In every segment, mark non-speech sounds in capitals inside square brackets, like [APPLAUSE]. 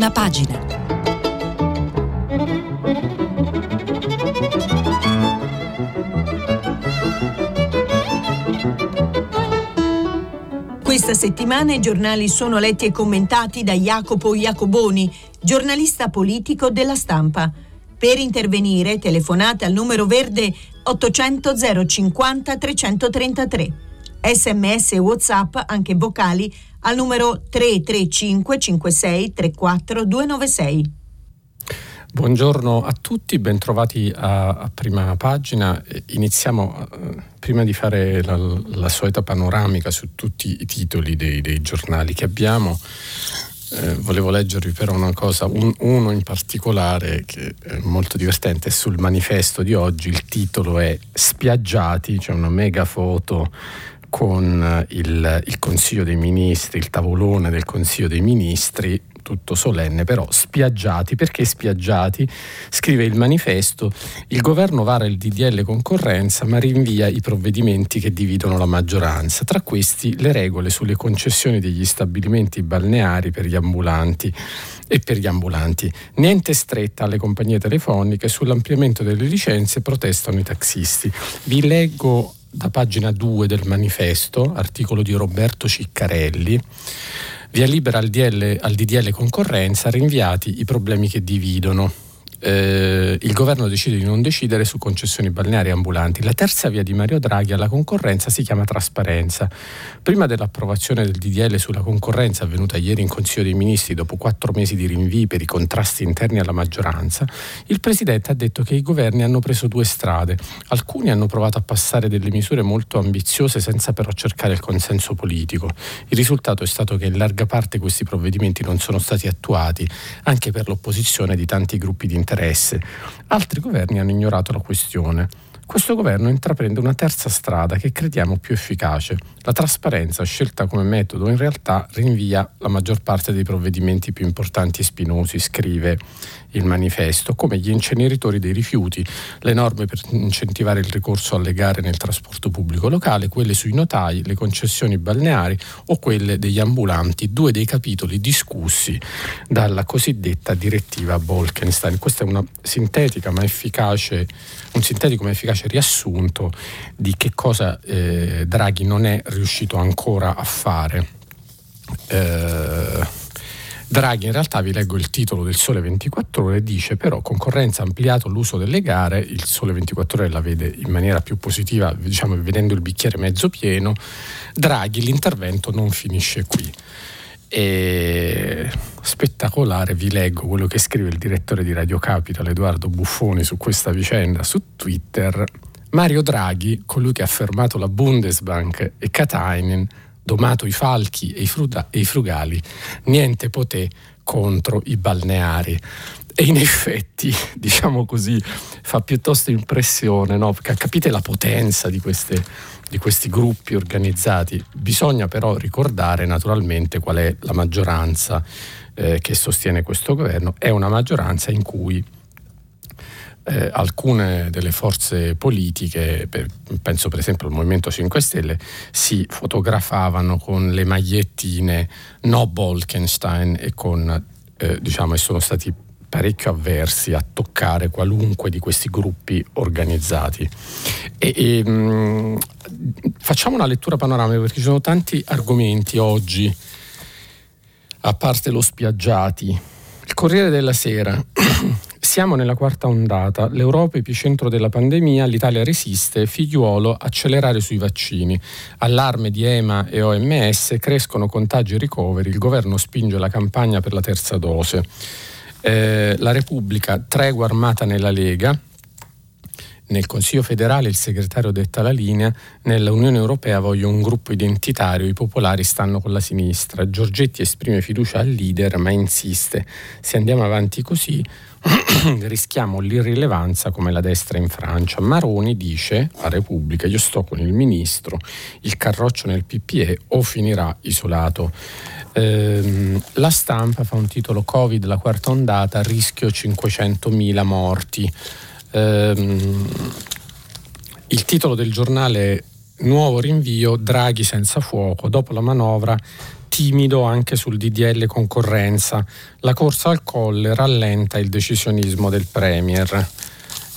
prima pagina. Questa settimana i giornali sono letti e commentati da Jacopo Iacoboni, giornalista politico della stampa. Per intervenire telefonate al numero verde 800 050 333. Sms e WhatsApp, anche vocali, al numero 335 56 34 296. Buongiorno a tutti, bentrovati a, a prima pagina. Iniziamo, eh, prima di fare la, la, solita panoramica su tutti i titoli dei, dei giornali che abbiamo, eh, volevo leggervi però una cosa, un, uno in particolare che è molto divertente, è sul manifesto di oggi, il titolo è Spiaggiati, c'è una mega foto con il, il Consiglio dei Ministri, il tavolone del Consiglio dei Ministri, tutto solenne, però spiaggiati. Perché spiaggiati? Scrive il manifesto, il governo vara il DDL concorrenza ma rinvia i provvedimenti che dividono la maggioranza, tra questi le regole sulle concessioni degli stabilimenti balneari per gli ambulanti e per gli ambulanti. Niente stretta alle compagnie telefoniche, sull'ampliamento delle licenze protestano i taxisti. Vi leggo da pagina 2 del manifesto, articolo di Roberto Ciccarelli, via libera al, DL, al DDL concorrenza, rinviati i problemi che dividono eh, il governo decide di non decidere su concessioni balneari ambulanti. La terza via di Mario Draghi alla concorrenza si chiama trasparenza. Prima dell'approvazione del DDL sulla concorrenza avvenuta ieri in Consiglio dei Ministri dopo quattro mesi di rinvii per i contrasti interni alla maggioranza, il Presidente ha detto che i governi hanno preso due strade. Alcuni hanno provato a passare delle misure molto ambiziose senza però cercare il consenso politico. Il risultato è stato che in larga parte questi provvedimenti non sono stati attuati, anche per l'opposizione di tanti gruppi di interesse interesse. Altri governi hanno ignorato la questione. Questo governo intraprende una terza strada che crediamo più efficace. La trasparenza scelta come metodo in realtà rinvia la maggior parte dei provvedimenti più importanti e spinosi, scrive il manifesto, come gli inceneritori dei rifiuti, le norme per incentivare il ricorso alle gare nel trasporto pubblico locale, quelle sui notai, le concessioni balneari o quelle degli ambulanti, due dei capitoli discussi dalla cosiddetta direttiva Bolkenstein. Questa è una sintetica ma efficace, un sintetico ma efficace riassunto di che cosa eh, Draghi non è riuscito ancora a fare. Eh, Draghi in realtà vi leggo il titolo del Sole 24 ore, dice però concorrenza ha ampliato l'uso delle gare, il Sole 24 ore la vede in maniera più positiva, diciamo vedendo il bicchiere mezzo pieno, Draghi l'intervento non finisce qui. E spettacolare, vi leggo quello che scrive il direttore di Radio Capital Edoardo Buffoni su questa vicenda su Twitter. Mario Draghi, colui che ha fermato la Bundesbank e Katainen, domato i falchi e i, fruda- e i frugali, niente poté contro i balneari. E in effetti, [LAUGHS] diciamo così, fa piuttosto impressione, no? capite la potenza di, queste, di questi gruppi organizzati. Bisogna però ricordare naturalmente qual è la maggioranza eh, che sostiene questo governo. È una maggioranza in cui eh, alcune delle forze politiche, per, penso per esempio al Movimento 5 Stelle, si fotografavano con le magliettine no Bolkenstein e con, eh, diciamo, sono stati parecchio avversi a toccare qualunque di questi gruppi organizzati. E, e, mh, mm, facciamo una lettura panoramica perché ci sono tanti argomenti oggi, a parte lo spiaggiati. Il Corriere della Sera [CLEARS THROAT] siamo nella quarta ondata, l'Europa è epicentro della pandemia, l'Italia resiste, figliuolo accelerare sui vaccini. Allarme di EMA e OMS, crescono contagi e ricoveri, il governo spinge la campagna per la terza dose. Eh, la Repubblica, tregua armata nella Lega, nel Consiglio federale il segretario detta la linea, nell'Unione Europea voglio un gruppo identitario, i popolari stanno con la sinistra. Giorgetti esprime fiducia al leader ma insiste, se andiamo avanti così [COUGHS] rischiamo l'irrilevanza come la destra in Francia. Maroni dice a Repubblica io sto con il ministro, il carroccio nel PPE o finirà isolato. Ehm, la stampa fa un titolo Covid, la quarta ondata, rischio 500.000 morti. Ehm, il titolo del giornale Nuovo rinvio, Draghi senza fuoco, dopo la manovra timido anche sul DDL concorrenza. La corsa al colle rallenta il decisionismo del Premier.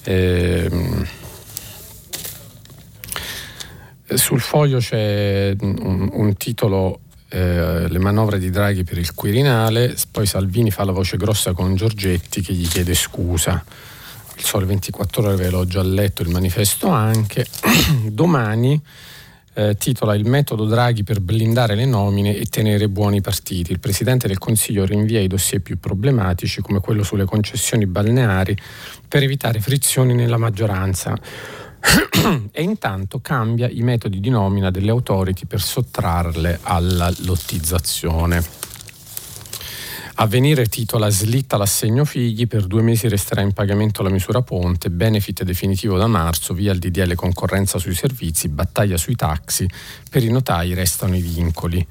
Eh, sul foglio c'è un, un titolo eh, le manovre di Draghi per il Quirinale, poi Salvini fa la voce grossa con Giorgetti che gli chiede scusa. Il Sole 24 ore ve l'ho già letto, il manifesto anche. [CLEARS THROAT] Domani eh, titola Il metodo Draghi per blindare le nomine e tenere buoni partiti. Il Presidente del Consiglio rinvia i dossier più problematici come quello sulle concessioni balneari per evitare frizioni nella maggioranza [CLEARS THROAT] e intanto cambia i metodi di nomina delle autority per sottrarle alla lottizzazione. Avvenire titola Slitta l'assegno figli, per due mesi resterà in pagamento la misura ponte, benefit definitivo da marzo, via il DDL concorrenza sui servizi, battaglia sui taxi, per i notai restano i vincoli.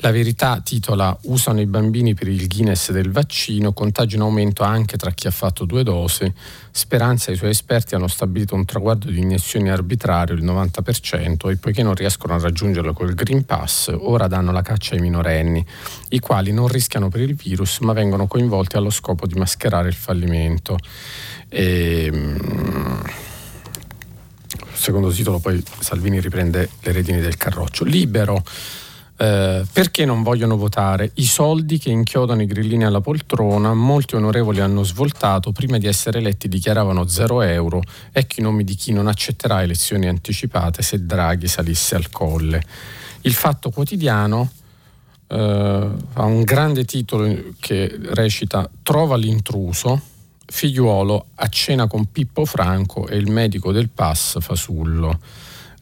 La verità titola Usano i bambini per il Guinness del vaccino, contagio in aumento anche tra chi ha fatto due dosi. Speranza e i suoi esperti hanno stabilito un traguardo di iniezioni arbitrario, il 90%, e poiché non riescono a raggiungerlo col Green Pass, ora danno la caccia ai minorenni, i quali non rischiano per il virus ma vengono coinvolti allo scopo di mascherare il fallimento. E, ehm, secondo titolo poi Salvini riprende le redini del carroccio. Libero eh, perché non vogliono votare? I soldi che inchiodano i grillini alla poltrona, molti onorevoli hanno svoltato, prima di essere eletti dichiaravano 0 euro, ecco i nomi di chi non accetterà elezioni anticipate se Draghi salisse al colle. Il fatto quotidiano eh, ha un grande titolo che recita Trova l'intruso, figliuolo a cena con Pippo Franco e il medico del PAS Fasullo.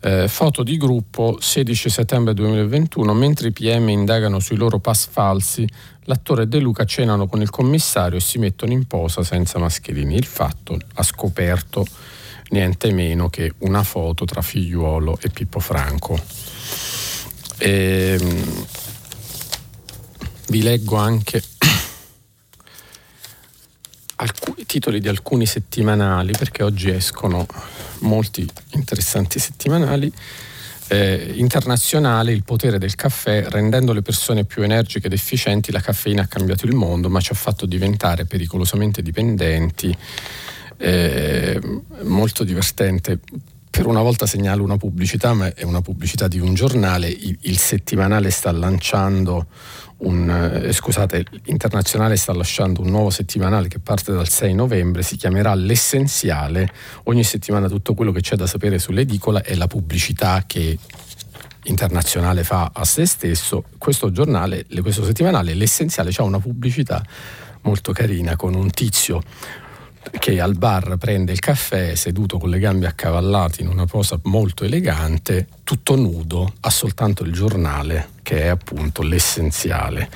Eh, foto di gruppo 16 settembre 2021, mentre i PM indagano sui loro pass falsi, l'attore De Luca cenano con il commissario e si mettono in posa senza mascherini. Il fatto ha scoperto niente meno che una foto tra figliuolo e Pippo Franco. E, ehm, vi leggo anche alcuni titoli di alcuni settimanali, perché oggi escono molti interessanti settimanali. Eh, internazionale il potere del caffè, rendendo le persone più energiche ed efficienti, la caffeina ha cambiato il mondo, ma ci ha fatto diventare pericolosamente dipendenti. Eh, molto divertente. Per una volta segnalo una pubblicità, ma è una pubblicità di un giornale. il, il settimanale sta lanciando un, eh, scusate, Internazionale sta lasciando un nuovo settimanale che parte dal 6 novembre, si chiamerà L'essenziale. Ogni settimana tutto quello che c'è da sapere sull'edicola è la pubblicità che Internazionale fa a se stesso. Questo giornale, questo settimanale, L'essenziale, ha una pubblicità molto carina con un tizio che al bar prende il caffè seduto con le gambe accavallate in una posa molto elegante, tutto nudo, ha soltanto il giornale che è appunto l'essenziale.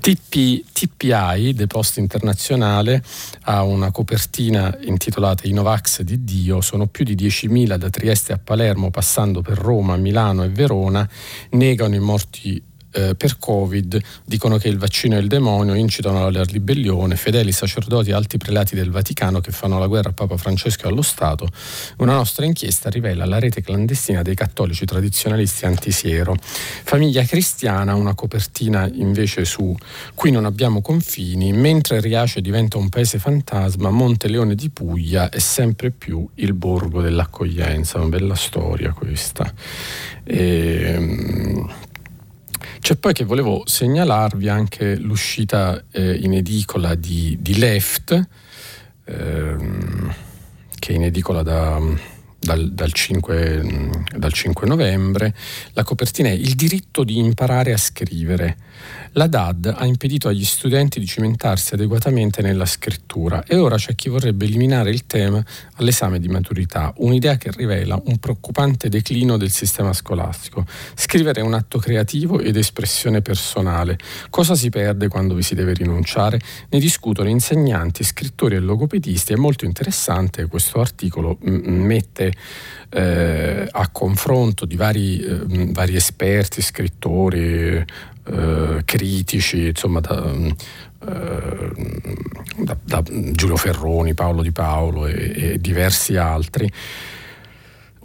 TP, TPI, The Post Internazionale, ha una copertina intitolata I Novax di Dio, sono più di 10.000 da Trieste a Palermo, passando per Roma, Milano e Verona, negano i morti eh, per Covid dicono che il vaccino è il demonio, incitano alla ribellione, fedeli sacerdoti e alti prelati del Vaticano che fanno la guerra a Papa Francesco e allo Stato. Una nostra inchiesta rivela la rete clandestina dei cattolici tradizionalisti antisiero. Famiglia cristiana, una copertina invece su Qui non abbiamo confini, mentre Riace diventa un paese fantasma, Monte Leone di Puglia è sempre più il borgo dell'accoglienza. Una bella storia questa. E, ehm, c'è poi che volevo segnalarvi anche l'uscita eh, in edicola di, di Left, ehm, che è in edicola da, dal, dal, 5, dal 5 novembre. La copertina è Il diritto di imparare a scrivere la DAD ha impedito agli studenti di cimentarsi adeguatamente nella scrittura e ora c'è chi vorrebbe eliminare il tema all'esame di maturità, un'idea che rivela un preoccupante declino del sistema scolastico. Scrivere è un atto creativo ed espressione personale. Cosa si perde quando vi si deve rinunciare? Ne discutono insegnanti, scrittori e logopedisti. È molto interessante questo articolo, m- mette eh, a confronto di vari, eh, vari esperti, scrittori, eh, critici, insomma, da, eh, da, da, Giulio Ferroni, Paolo Di Paolo e, e diversi altri,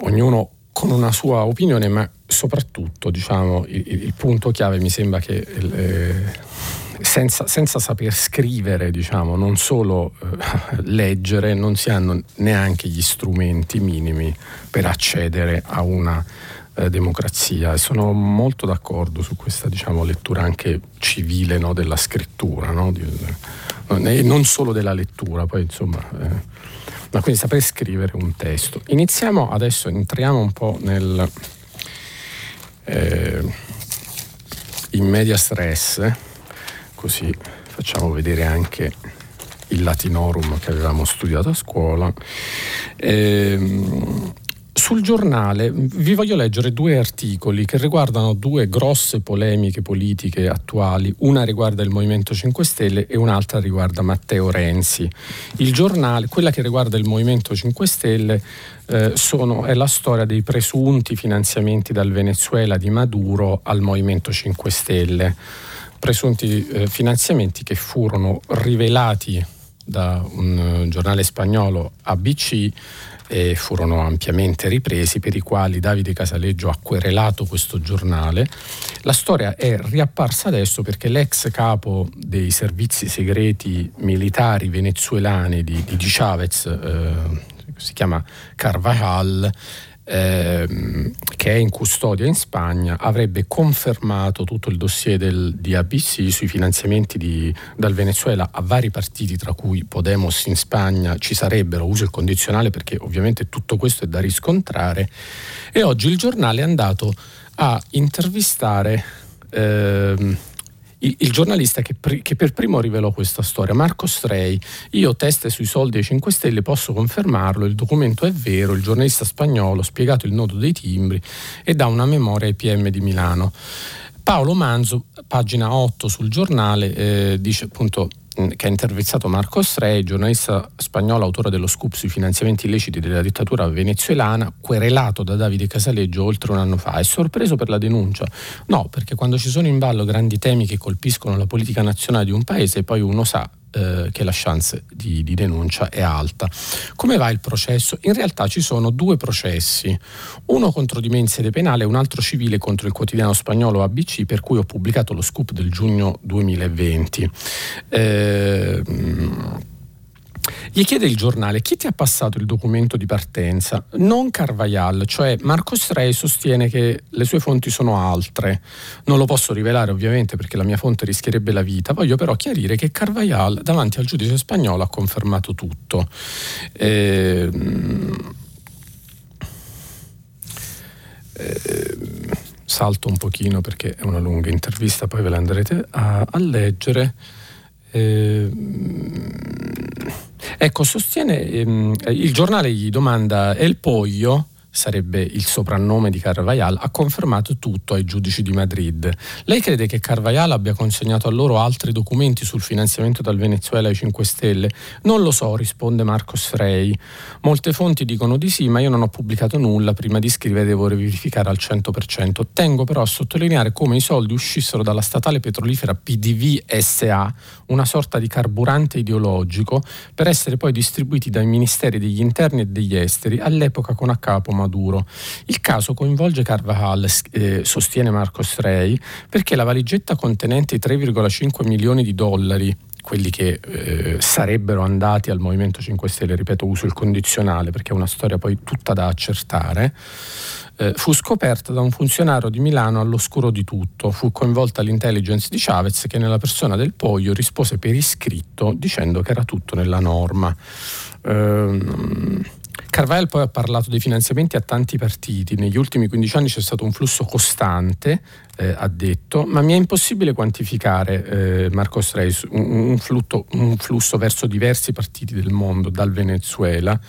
ognuno con una sua opinione, ma soprattutto diciamo, il, il, punto chiave mi sembra che eh, senza, senza, saper scrivere, diciamo, non solo eh, leggere, non si hanno neanche gli strumenti minimi per accedere a una eh, democrazia. E sono molto d'accordo su questa diciamo, lettura anche civile no, della scrittura, no? Di, e non solo della lettura, poi insomma. Eh, ma quindi saper scrivere un testo. Iniziamo adesso, entriamo un po' nel eh, in media stress, così facciamo vedere anche il latinorum che avevamo studiato a scuola. Eh, sul giornale vi voglio leggere due articoli che riguardano due grosse polemiche politiche attuali. Una riguarda il Movimento 5 Stelle e un'altra riguarda Matteo Renzi. Giornale, quella che riguarda il Movimento 5 Stelle eh, sono, è la storia dei presunti finanziamenti dal Venezuela di Maduro al Movimento 5 Stelle. Presunti eh, finanziamenti che furono rivelati da un uh, giornale spagnolo ABC e furono ampiamente ripresi, per i quali Davide Casaleggio ha querelato questo giornale. La storia è riapparsa adesso perché l'ex capo dei servizi segreti militari venezuelani di, di Chavez, eh, si chiama Carvajal, ehm, che è in custodia in Spagna, avrebbe confermato tutto il dossier del, di ABC sui finanziamenti di, dal Venezuela a vari partiti, tra cui Podemos in Spagna, ci sarebbero, uso il condizionale perché ovviamente tutto questo è da riscontrare, e oggi il giornale è andato a intervistare... Ehm, il, il giornalista che, pri, che, per primo rivelò questa storia, Marco Strei, io teste sui soldi ai 5 Stelle, posso confermarlo, il documento è vero, il giornalista spagnolo ha spiegato il nodo dei timbri e dà una memoria ai PM di Milano. Paolo Manzo, pagina 8 sul giornale, eh, dice appunto che ha intervistato Marco Strei, giornalista spagnolo, autore dello scoop sui finanziamenti illeciti della dittatura venezuelana, querelato da Davide Casaleggio oltre un anno fa. È sorpreso per la denuncia? No, perché quando ci sono in ballo grandi temi che colpiscono la politica nazionale di un paese, poi uno sa eh, che la chance di, di, denuncia è alta. Come va il processo? In realtà ci sono due processi, uno contro di me in sede penale e un altro civile contro il quotidiano spagnolo ABC per cui ho pubblicato lo scoop del giugno 2020. Eh, gli chiede il giornale chi ti ha passato il documento di partenza, non Carvajal, cioè Marco Strei sostiene che le sue fonti sono altre. Non lo posso rivelare ovviamente perché la mia fonte rischierebbe la vita, voglio però chiarire che Carvajal davanti al giudice spagnolo ha confermato tutto. Eh, eh, salto un pochino perché è una lunga intervista, poi ve la andrete a, a leggere. Eh, ecco, sostiene, ehm, il giornale gli domanda, il Poglio sarebbe il soprannome di Carvajal, ha confermato tutto ai giudici di Madrid. Lei crede che Carvajal abbia consegnato a loro altri documenti sul finanziamento dal Venezuela ai 5 Stelle? Non lo so, risponde Marcos Frey. Molte fonti dicono di sì, ma io non ho pubblicato nulla, prima di scrivere devo verificare al 100%. Tengo però a sottolineare come i soldi uscissero dalla statale petrolifera PDV SA, una sorta di carburante ideologico, per essere poi distribuiti dai ministeri degli interni e degli esteri, all'epoca con a capo Maduro. Il caso coinvolge Carvajal, eh, sostiene Marco Strei, perché la valigetta contenente i 3,5 milioni di dollari quelli che eh, sarebbero andati al Movimento 5 Stelle, ripeto, uso il condizionale perché è una storia poi tutta da accertare, eh, fu scoperta da un funzionario di Milano all'oscuro di tutto. Fu coinvolta l'intelligence di Chavez che nella persona del Poglio rispose per iscritto dicendo che era tutto nella norma. Ehm, Carvajal poi ha parlato dei finanziamenti a tanti partiti. Negli ultimi 15 anni c'è stato un flusso costante, eh, ha detto, ma mi è impossibile quantificare, eh, Marco Streis, un, un, flutto, un, flusso verso diversi partiti del mondo, dal Venezuela.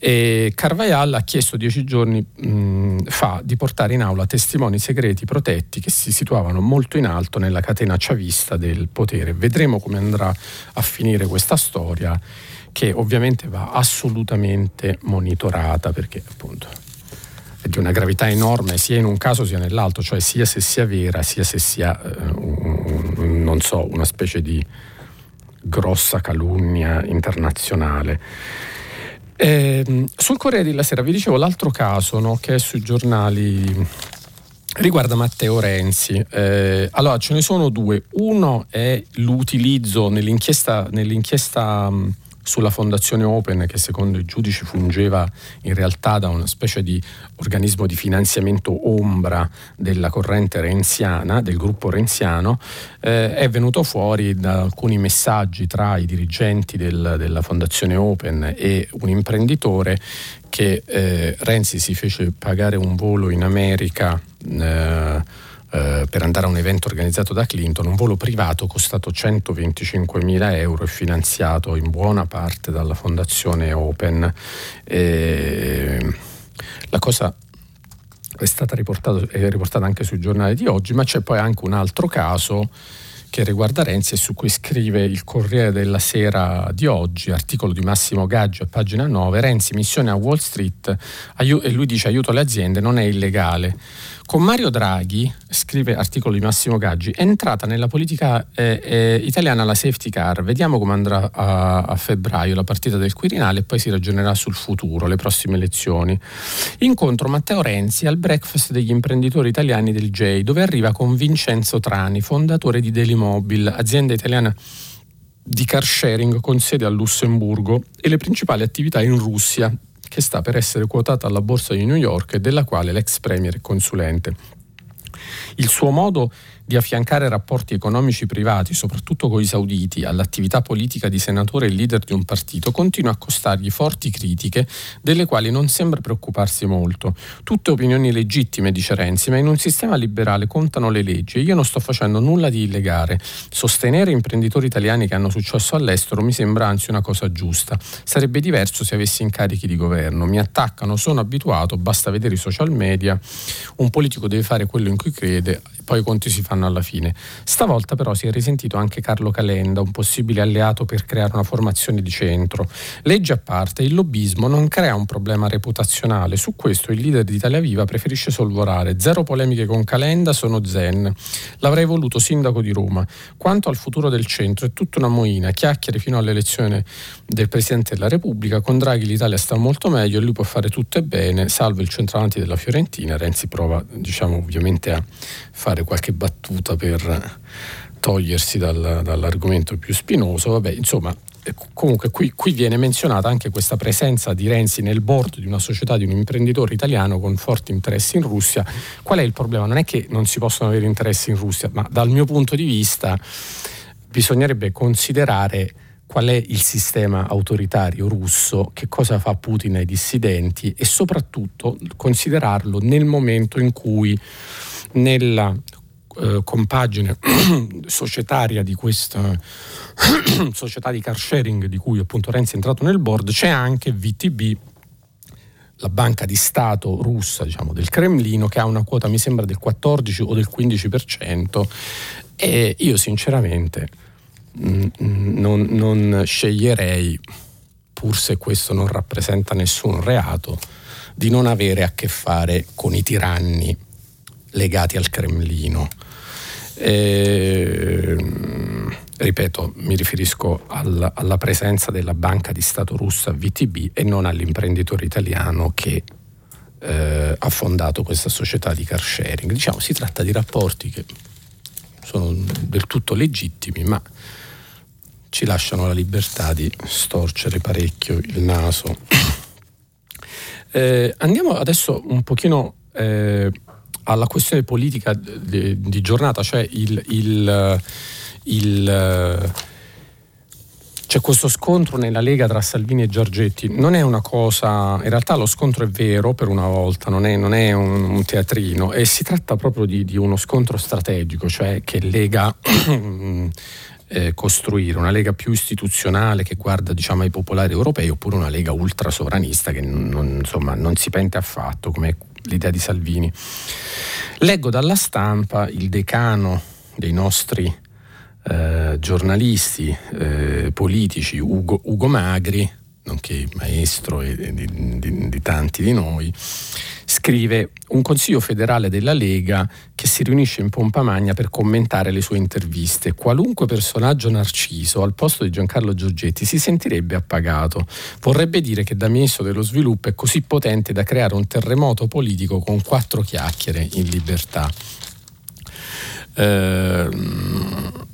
E Carvajal ha chiesto dieci giorni mh, fa di portare in aula testimoni segreti protetti che si situavano molto in alto nella catena chavista del potere. Vedremo come andrà a finire questa storia che ovviamente va assolutamente monitorata perché appunto è di una gravità enorme sia in un caso sia nell'altro, cioè sia se sia vera sia se sia, eh, un, non so, una specie di grossa calunnia internazionale. Eh, sul Corriere della Sera vi dicevo l'altro caso no, che è sui giornali riguarda Matteo Renzi. Eh, allora, ce ne sono due. Uno è l'utilizzo nell'inchiesta, nell'inchiesta mh, sulla Fondazione Open che secondo i giudici fungeva in realtà da una specie di organismo di finanziamento ombra della corrente renziana, del gruppo renziano, eh, è venuto fuori da alcuni messaggi tra i dirigenti del, della Fondazione Open e un imprenditore che eh, Renzi si fece pagare un volo in America. Eh, eh, per andare a un evento organizzato da Clinton, un volo privato costato 125 mila euro e finanziato in buona parte dalla fondazione Open. E la cosa è stata riportata, è riportata anche sui giornali di oggi, ma c'è poi anche un altro caso che riguarda Renzi e su cui scrive il Corriere della Sera di oggi, articolo di Massimo Gaggio a pagina 9, Renzi missione a Wall Street e lui dice aiuto alle aziende, non è illegale. Con Mario Draghi, scrive articolo di Massimo Gaggi, è entrata nella politica eh, eh, italiana la safety car. Vediamo come andrà a, a, febbraio la partita del Quirinale e poi si ragionerà sul futuro, le prossime elezioni. Incontro Matteo Renzi al breakfast degli imprenditori italiani del J, dove arriva con Vincenzo Trani, fondatore di Delimobil, azienda italiana di car sharing con sede a Lussemburgo e le principali attività in Russia, che sta per essere quotata alla borsa di New York e della quale l'ex premier è consulente. Il suo modo di affiancare rapporti economici privati, soprattutto con i sauditi, all'attività politica di senatore e leader di un partito, continua a costargli forti critiche, delle quali non sembra preoccuparsi molto. Tutte opinioni legittime, dice Renzi, ma in un sistema liberale contano le leggi e io non sto facendo nulla di illegale. Sostenere imprenditori italiani che hanno successo all'estero mi sembra anzi una cosa giusta. Sarebbe diverso se avessi incarichi di governo. Mi attaccano, sono abituato, basta vedere i social media. Un politico deve fare quello in cui crede, poi i conti si fanno fanno alla fine. Stavolta però si è risentito anche Carlo Calenda, un possibile alleato per creare una formazione di centro. Legge a parte, il lobbismo non crea un problema reputazionale, su questo il leader di Italia Viva preferisce solvorare. Zero polemiche con Calenda, sono zen. L'avrei voluto sindaco di Roma. Quanto al futuro del centro è tutta una moina, chiacchiere fino all'elezione del Presidente della Repubblica, con Draghi l'Italia sta molto meglio e lui può fare tutto e bene, salvo il centravanti della Fiorentina, Renzi prova diciamo ovviamente a fare qualche battuta per togliersi dal, dall'argomento più spinoso. Vabbè, insomma, comunque qui, qui, viene menzionata anche questa presenza di Renzi nel board di una società di un imprenditore italiano con forti interessi in Russia. Qual è il problema? Non è che non si possono avere interessi in Russia, ma dal mio punto di vista bisognerebbe considerare qual è il sistema autoritario russo, che cosa fa Putin ai dissidenti e soprattutto considerarlo nel momento in cui nella eh, compagine [CLEARS THROAT] societaria di questa [CLEARS THROAT] società di car sharing di cui appunto Renzi è entrato nel board, c'è anche VTB, la banca di Stato russa diciamo, del Cremlino, che ha una quota mi sembra del 14 o del 15% e io sinceramente mh, non, non sceglierei, pur se questo non rappresenta nessun reato, di non avere a che fare con i tiranni legati al Cremlino. E, ripeto, mi riferisco al, alla presenza della banca di Stato russa VTB e non all'imprenditore italiano che eh, ha fondato questa società di car sharing. Diciamo, si tratta di rapporti che sono del tutto legittimi, ma ci lasciano la libertà di storcere parecchio il naso. [COUGHS] Eh, andiamo adesso un pochino eh, alla questione politica di, di giornata, cioè il, il, il, c'è questo scontro nella Lega tra Salvini e Giorgetti. Non è una cosa, in realtà lo scontro è vero per una volta, non è, non è un, un, teatrino e si tratta proprio di, di uno scontro strategico, cioè che lega [CLEARS THROAT] eh, costruire una lega più istituzionale che guarda diciamo, ai popolari europei oppure una lega ultra sovranista che non, insomma, non si pente affatto come l'idea di Salvini. Leggo dalla stampa il decano dei nostri eh, giornalisti eh, politici, Ugo, Ugo, Magri, nonché maestro di, di, di tanti di noi, scrive un consiglio federale della Lega che si riunisce in pompa magna per commentare le sue interviste. Qualunque personaggio narciso al posto di Giancarlo Giorgetti si sentirebbe appagato. Vorrebbe dire che da ministro dello sviluppo è così potente da creare un terremoto politico con quattro chiacchiere in libertà. Ehm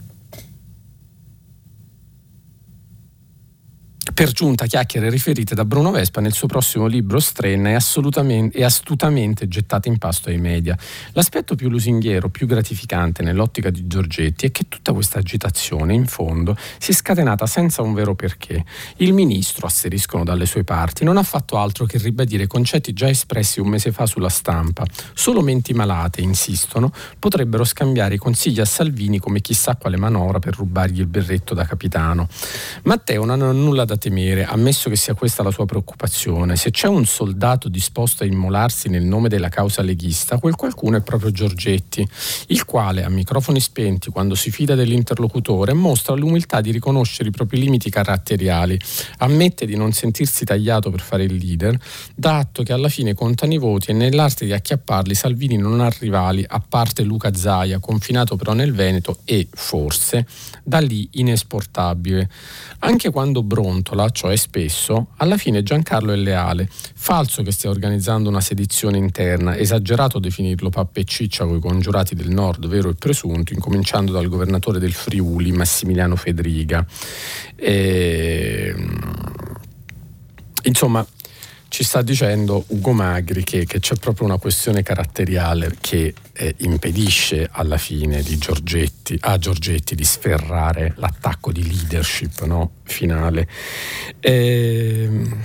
Per giunta chiacchiere riferite da Bruno Vespa nel suo prossimo libro Strenna e, astutamente gettate in pasto ai media. L'aspetto più lusinghiero, più gratificante nell'ottica di Giorgetti è che tutta questa agitazione, in fondo, si è scatenata senza un vero perché. Il ministro, asseriscono dalle sue parti, non ha fatto altro che ribadire concetti già espressi un mese fa sulla stampa. Solo menti malate, insistono, potrebbero scambiare i consigli a Salvini come chissà quale manovra per rubargli il berretto da capitano. Matteo non ha nulla da temere temere, ammesso che sia questa la sua preoccupazione, se c'è un soldato disposto a immolarsi nel nome della causa leghista, quel qualcuno è proprio Giorgetti, il quale, a microfoni spenti, quando si fida dell'interlocutore, mostra l'umiltà di riconoscere i propri limiti caratteriali, ammette di non sentirsi tagliato per fare il leader, dà atto che alla fine contano i voti e nell'arte di acchiapparli Salvini non ha rivali, a parte Luca Zaia, confinato però nel Veneto e, forse, da lì inesportabile. Anche quando brontola, cioè spesso, alla fine Giancarlo è leale. Falso che stia organizzando una sedizione interna, esagerato definirlo pappa e ciccia coi congiurati del nord, vero e presunto, incominciando dal governatore del Friuli, Massimiliano Federiga. E... Insomma, ci sta dicendo Ugo Magri che, che c'è proprio una questione caratteriale che eh, impedisce alla fine Giorgetti, a Giorgetti di sferrare l'attacco di leadership no? finale. Ehm,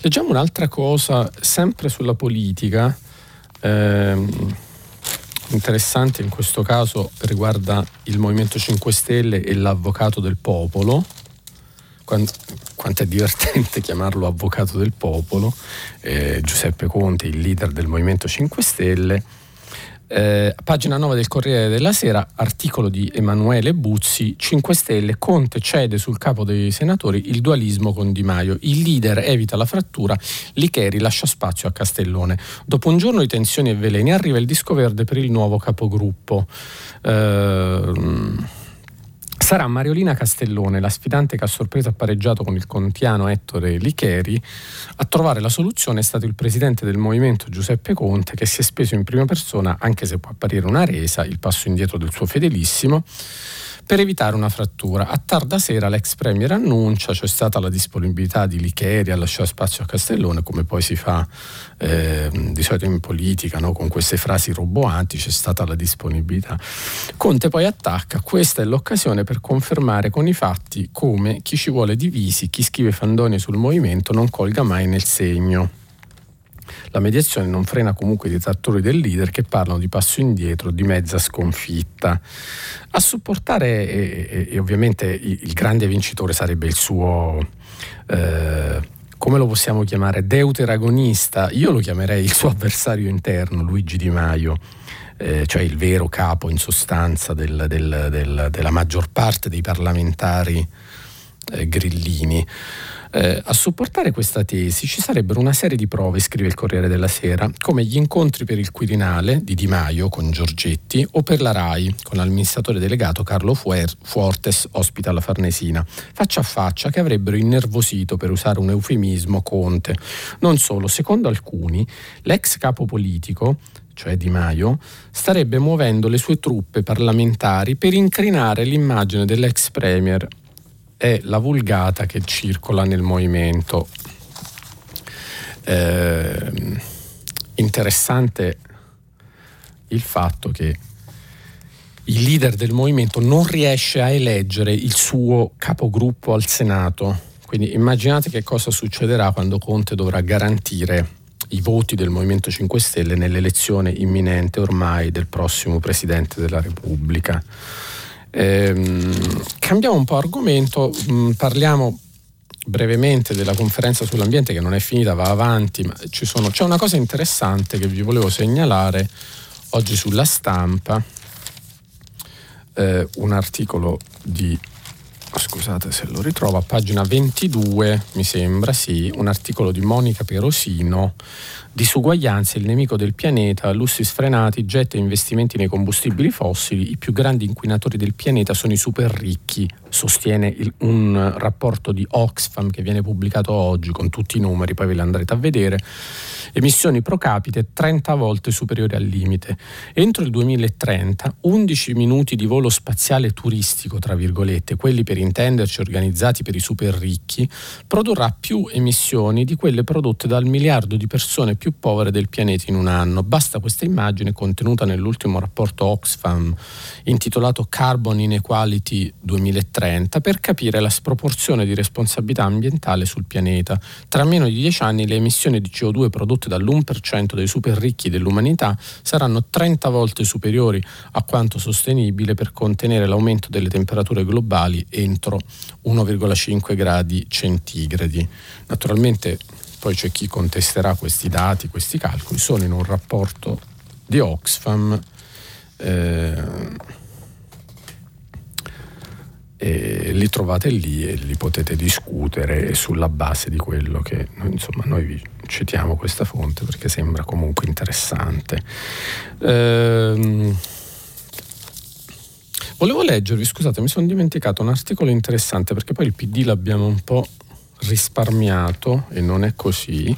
leggiamo un'altra cosa, sempre sulla politica. Ehm, interessante in questo caso riguarda il Movimento 5 Stelle e l'avvocato del popolo quanto, quanto è divertente [LAUGHS] chiamarlo avvocato del popolo, eh, Giuseppe Conte, il leader del Movimento 5 Stelle. Eh, pagina 9 del Corriere della Sera, articolo di Emanuele Buzzi, 5 Stelle, Conte cede sul capo dei senatori il dualismo con Di Maio, il leader evita la frattura, Licheri lascia spazio a Castellone. Dopo un giorno di tensioni e veleni arriva il disco verde per il nuovo capogruppo. Eh, Sarà Mariolina Castellone, la sfidante che a sorpresa ha pareggiato con il contiano Ettore Licheri. A trovare la soluzione è stato il presidente del movimento Giuseppe Conte che si è speso in prima persona, anche se può apparire una resa, il passo indietro del suo fedelissimo per evitare una frattura. A tarda sera l'ex premier annuncia c'è stata la disponibilità di Licheri a lasciare spazio a Castellone, come poi si fa eh, di solito in politica, no? con queste frasi roboanti, c'è stata la disponibilità. Conte poi attacca, questa è l'occasione per confermare con i fatti come chi ci vuole divisi, chi scrive fandonie sul movimento non colga mai nel segno. La mediazione non frena comunque i detrattori del leader che parlano di passo indietro, di mezza sconfitta. A supportare, e, e ovviamente il, grande vincitore sarebbe il suo... Eh, come lo possiamo chiamare? Deuteragonista. Io lo chiamerei il suo avversario interno, Luigi Di Maio. Eh, cioè il vero capo in sostanza del, del, del, della maggior parte dei parlamentari eh, grillini. Eh, a supportare questa tesi ci sarebbero una serie di prove, scrive il Corriere della Sera, come gli incontri per il Quirinale di Di Maio con Giorgetti o per la RAI con l'amministratore delegato Carlo Fuer, Fuortes, ospita alla Farnesina, faccia a faccia che avrebbero innervosito, per usare un eufemismo, Conte. Non solo, secondo alcuni, l'ex capo politico cioè Di Maio, starebbe muovendo le sue truppe parlamentari per incrinare l'immagine dell'ex premier è la vulgata che circola nel movimento. Eh, interessante il fatto che il leader del movimento non riesce a eleggere il suo capogruppo al Senato. Quindi immaginate che cosa succederà quando Conte dovrà garantire i voti del Movimento 5 Stelle nell'elezione imminente ormai del prossimo Presidente della Repubblica. Ehm, cambiamo un po' argomento, mm, parliamo brevemente della conferenza sull'ambiente che non è finita, va avanti, ma sono, c'è una cosa interessante che vi volevo segnalare oggi sulla stampa, eh, un articolo di scusate se lo ritrovo, a pagina 22 mi sembra, sì, un articolo di Monica Perosino Disuguaglianza, il nemico del pianeta, lussi sfrenati, e investimenti nei combustibili fossili, i più grandi inquinatori del pianeta sono i super ricchi, sostiene il, un rapporto di Oxfam che viene pubblicato oggi con tutti i numeri, poi ve li andrete a vedere emissioni pro capite 30 volte superiori al limite. Entro il 2030 11 minuti di volo spaziale turistico, tra virgolette, quelli per intenderci organizzati per i super ricchi, produrrà più emissioni di quelle prodotte dal miliardo di persone più povere del pianeta in un anno. Basta questa immagine contenuta nell'ultimo rapporto Oxfam intitolato Carbon Inequality 2030 per capire la sproporzione di responsabilità ambientale sul pianeta. Tra meno di 10 anni le emissioni di CO2 prodotte prodotte dall'1% dei super ricchi dell'umanità saranno 30 volte superiori a quanto sostenibile per contenere l'aumento delle temperature globali entro 1,5 gradi centigradi. Naturalmente poi c'è chi contesterà questi dati, questi calcoli, sono in un rapporto di Oxfam. Eh, li trovate lì e li potete discutere sulla base di quello che insomma noi vi citiamo questa fonte perché sembra comunque interessante. Ehm, volevo leggervi, scusate, mi sono dimenticato un articolo interessante perché poi il PD l'abbiamo un po' risparmiato, e non è così,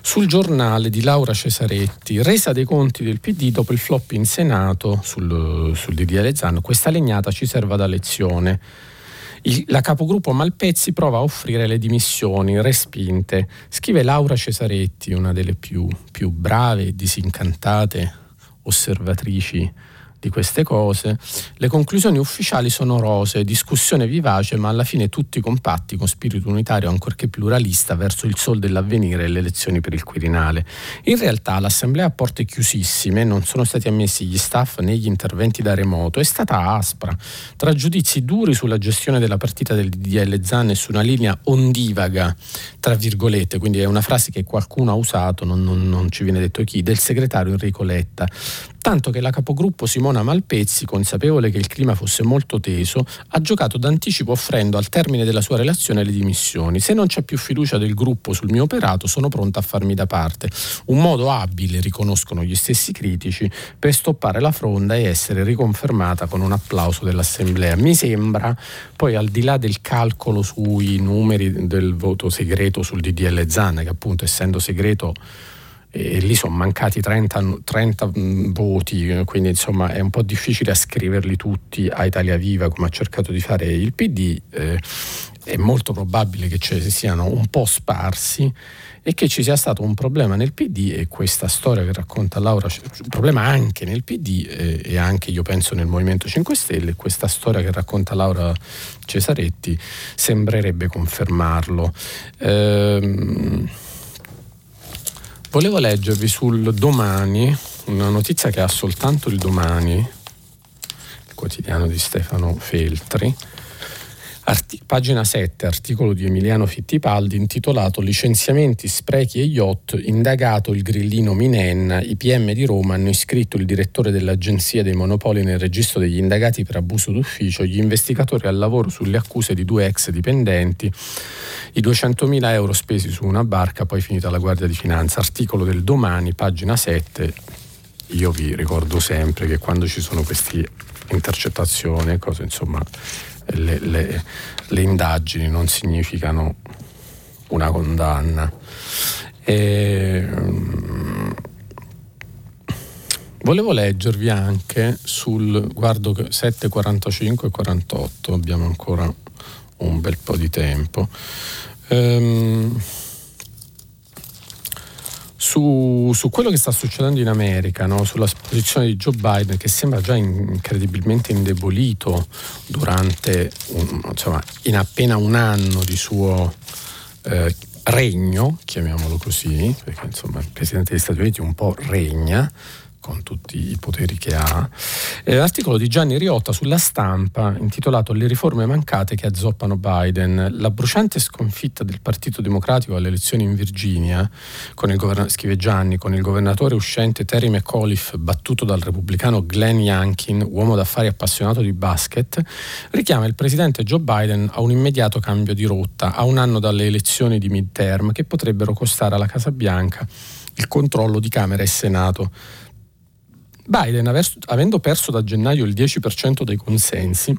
sul giornale di Laura Cesaretti, resa dei conti del PD dopo il flop in Senato sul, sul DDL Zan, questa legnata ci serva da lezione. Il, la capogruppo Malpezzi prova a offrire le dimissioni respinte. Scrive Laura Cesaretti, una delle più, più brave e disincantate osservatrici di queste cose. Le conclusioni ufficiali sono rose, discussione vivace, ma alla fine tutti compatti con spirito unitario ancorché pluralista verso il sol dell'avvenire e le elezioni per il Quirinale. In realtà l'assemblea a porte chiusissime, non sono stati ammessi gli staff né gli interventi da remoto, è stata aspra, tra giudizi duri sulla gestione della partita del DDL Zan e su una linea ondivaga, tra virgolette, quindi è una frase che qualcuno ha usato, non, non, non ci viene detto chi, del segretario Enrico Letta, tanto che la capogruppo Simona Malpezzi, consapevole che il clima fosse molto teso, ha giocato d'anticipo offrendo al termine della sua relazione le dimissioni. Se non c'è più fiducia del gruppo sul mio operato, sono pronta a farmi da parte. Un modo abile, riconoscono gli stessi critici, per stoppare la fronda e essere riconfermata con un applauso dell'Assemblea. Mi sembra, poi al di là del calcolo sui numeri del voto segreto sul DDL Zan, che appunto essendo segreto e lì sono mancati 30, 30, mm, voti, quindi insomma è un po' difficile a scriverli tutti a Italia Viva come ha cercato di fare il PD, eh, è molto probabile che ci siano un po' sparsi e che ci sia stato un problema nel PD e questa storia che racconta Laura, un problema anche nel PD eh, e anche io penso nel Movimento 5 Stelle, questa storia che racconta Laura Cesaretti sembrerebbe confermarlo. Ehm, Volevo leggervi sul domani una notizia che ha soltanto il domani, il quotidiano di Stefano Feltri, Arti- pagina 7, articolo di Emiliano Fittipaldi intitolato Licenziamenti, sprechi e yacht, indagato il grillino Minen, i PM di Roma hanno iscritto il direttore dell'Agenzia dei Monopoli nel registro degli indagati per abuso d'ufficio, gli investigatori al lavoro sulle accuse di due ex dipendenti, i 200.000 euro spesi su una barca, poi finita la Guardia di Finanza. Articolo del domani, pagina 7. Io vi ricordo sempre che quando ci sono queste intercettazioni, cose insomma le, le, le indagini non significano una condanna. E, um, volevo leggervi anche sul guardo 7.45 e 48, abbiamo ancora un bel po' di tempo. Um, su, su, quello che sta succedendo in America, no? sulla posizione di Joe Biden che sembra già incredibilmente indebolito durante un, insomma, in appena un anno di suo eh, regno, chiamiamolo così, perché insomma il Presidente degli Stati Uniti un po' regna, con tutti i poteri che ha. Eh, l'articolo di Gianni Riotta sulla stampa intitolato Le riforme mancate che azzoppano Biden. La bruciante sconfitta del Partito Democratico alle elezioni in Virginia, con il govern- scrive Gianni, con il governatore uscente Terry McAuliffe battuto dal repubblicano Glenn Youngkin, uomo d'affari appassionato di basket, richiama il presidente Joe Biden a un immediato cambio di rotta, a un anno dalle elezioni di midterm che potrebbero costare alla Casa Bianca il controllo di Camera e Senato. Biden, avendo perso da gennaio il 10% dei consensi,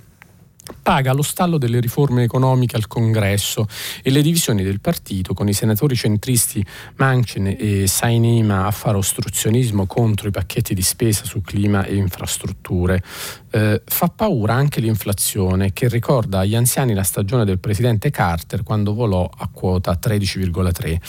paga lo stallo delle riforme economiche al Congresso e le divisioni del partito con i senatori centristi Manchin e Sainima a fare ostruzionismo contro i pacchetti di spesa su clima e infrastrutture. Eh, fa paura anche l'inflazione che ricorda agli anziani la stagione del presidente Carter quando volò a quota 13,3.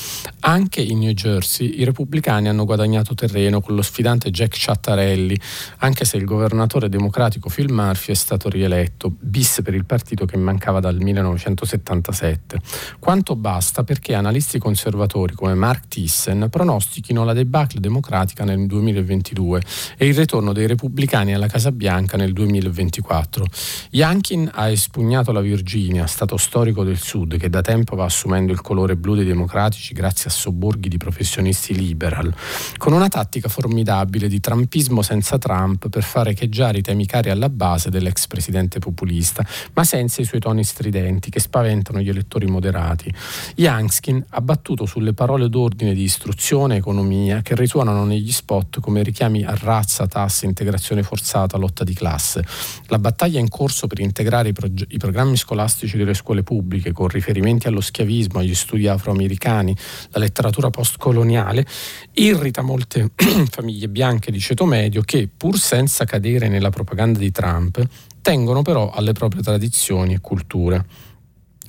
Anche in New Jersey i repubblicani hanno guadagnato terreno con lo sfidante Jack Ciattarelli, anche se il governatore democratico Phil Murphy è stato rieletto. Bis bis per il partito che mancava dal 1977. Quanto basta perché analisti conservatori come Mark Thyssen pronostichino la debacle democratica nel 2022 e il ritorno dei repubblicani alla Casa Bianca nel 2024. Youngkin ha espugnato la Virginia, stato storico del Sud che da tempo va assumendo il colore blu dei democratici grazie a sobborghi di professionisti liberal, con una tattica formidabile di trumpismo senza Trump per fare echeggiare i temi cari alla base dell'ex presidente populista populista, ma senza i suoi toni stridenti che spaventano gli elettori moderati. Yangskin ha battuto sulle parole d'ordine di istruzione e economia che risuonano negli spot come richiami a razza, tasse, integrazione forzata, lotta di classe. La battaglia in corso per integrare i, prog- i programmi scolastici delle scuole pubbliche con riferimenti allo schiavismo, agli studi afroamericani, la letteratura postcoloniale, irrita molte [CLEARS THROAT] famiglie bianche di ceto medio che, pur senza cadere nella propaganda di Trump, tengono però alle proprie tradizioni e culture.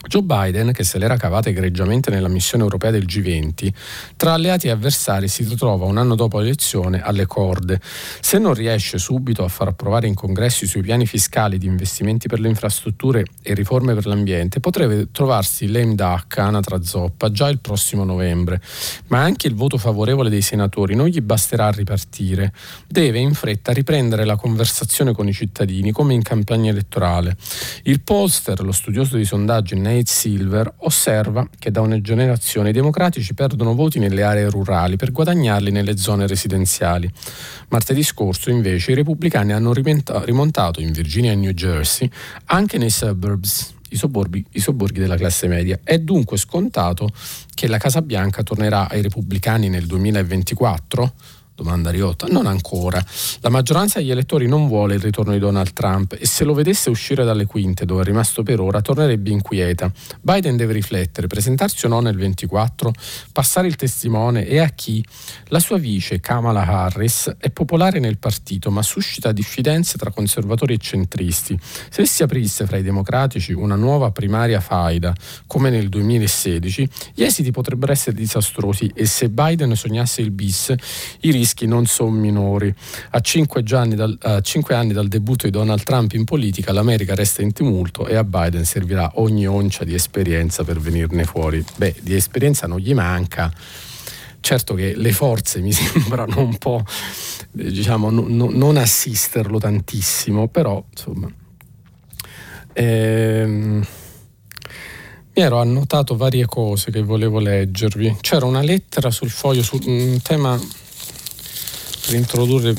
Joe Biden, che se l'era cavata egregiamente nella missione europea del G20, tra alleati e avversari si ritrova un anno dopo l'elezione alle corde. Se non riesce subito a far approvare in congresso i suoi piani fiscali di investimenti per le infrastrutture e riforme per l'ambiente, potrebbe trovarsi lame duck, anatra zoppa, già il prossimo novembre. Ma anche il voto favorevole dei senatori non gli basterà a ripartire. Deve in fretta riprendere la conversazione con i cittadini, come in campagna elettorale. Il pollster, lo studioso di sondaggi Nate Silver osserva che da una generazione i democratici perdono voti nelle aree rurali per guadagnarli nelle zone residenziali. Martedì scorso invece i repubblicani hanno rimontato in Virginia e New Jersey anche nei suburbs i sobborghi, i sobborghi, della classe media. È dunque scontato che la Casa Bianca tornerà ai repubblicani nel 2024? Domanda Riotta. Non ancora. La maggioranza degli elettori non vuole il ritorno di Donald Trump e se lo vedesse uscire dalle quinte dove è rimasto per ora tornerebbe inquieta. Biden deve riflettere, presentarsi o no nel 24, passare il testimone e a chi? La sua vice, Kamala Harris, è popolare nel partito ma suscita diffidenze tra conservatori e centristi. Se si aprisse fra i democratici una nuova primaria faida, come nel 2016, gli esiti potrebbero essere disastrosi e se Biden sognasse il bis, i rischi rischi non sono minori. A cinque, dal, a cinque, anni dal debutto di Donald Trump in politica l'America resta in tumulto e a Biden servirà ogni oncia di esperienza per venirne fuori. Beh, di esperienza non gli manca. Certo che le forze mi [LAUGHS] sembrano un po', diciamo, no, no, non assisterlo tantissimo, però insomma... Ehm, mi ero annotato varie cose che volevo leggervi. C'era una lettera sul foglio su un tema per introdurre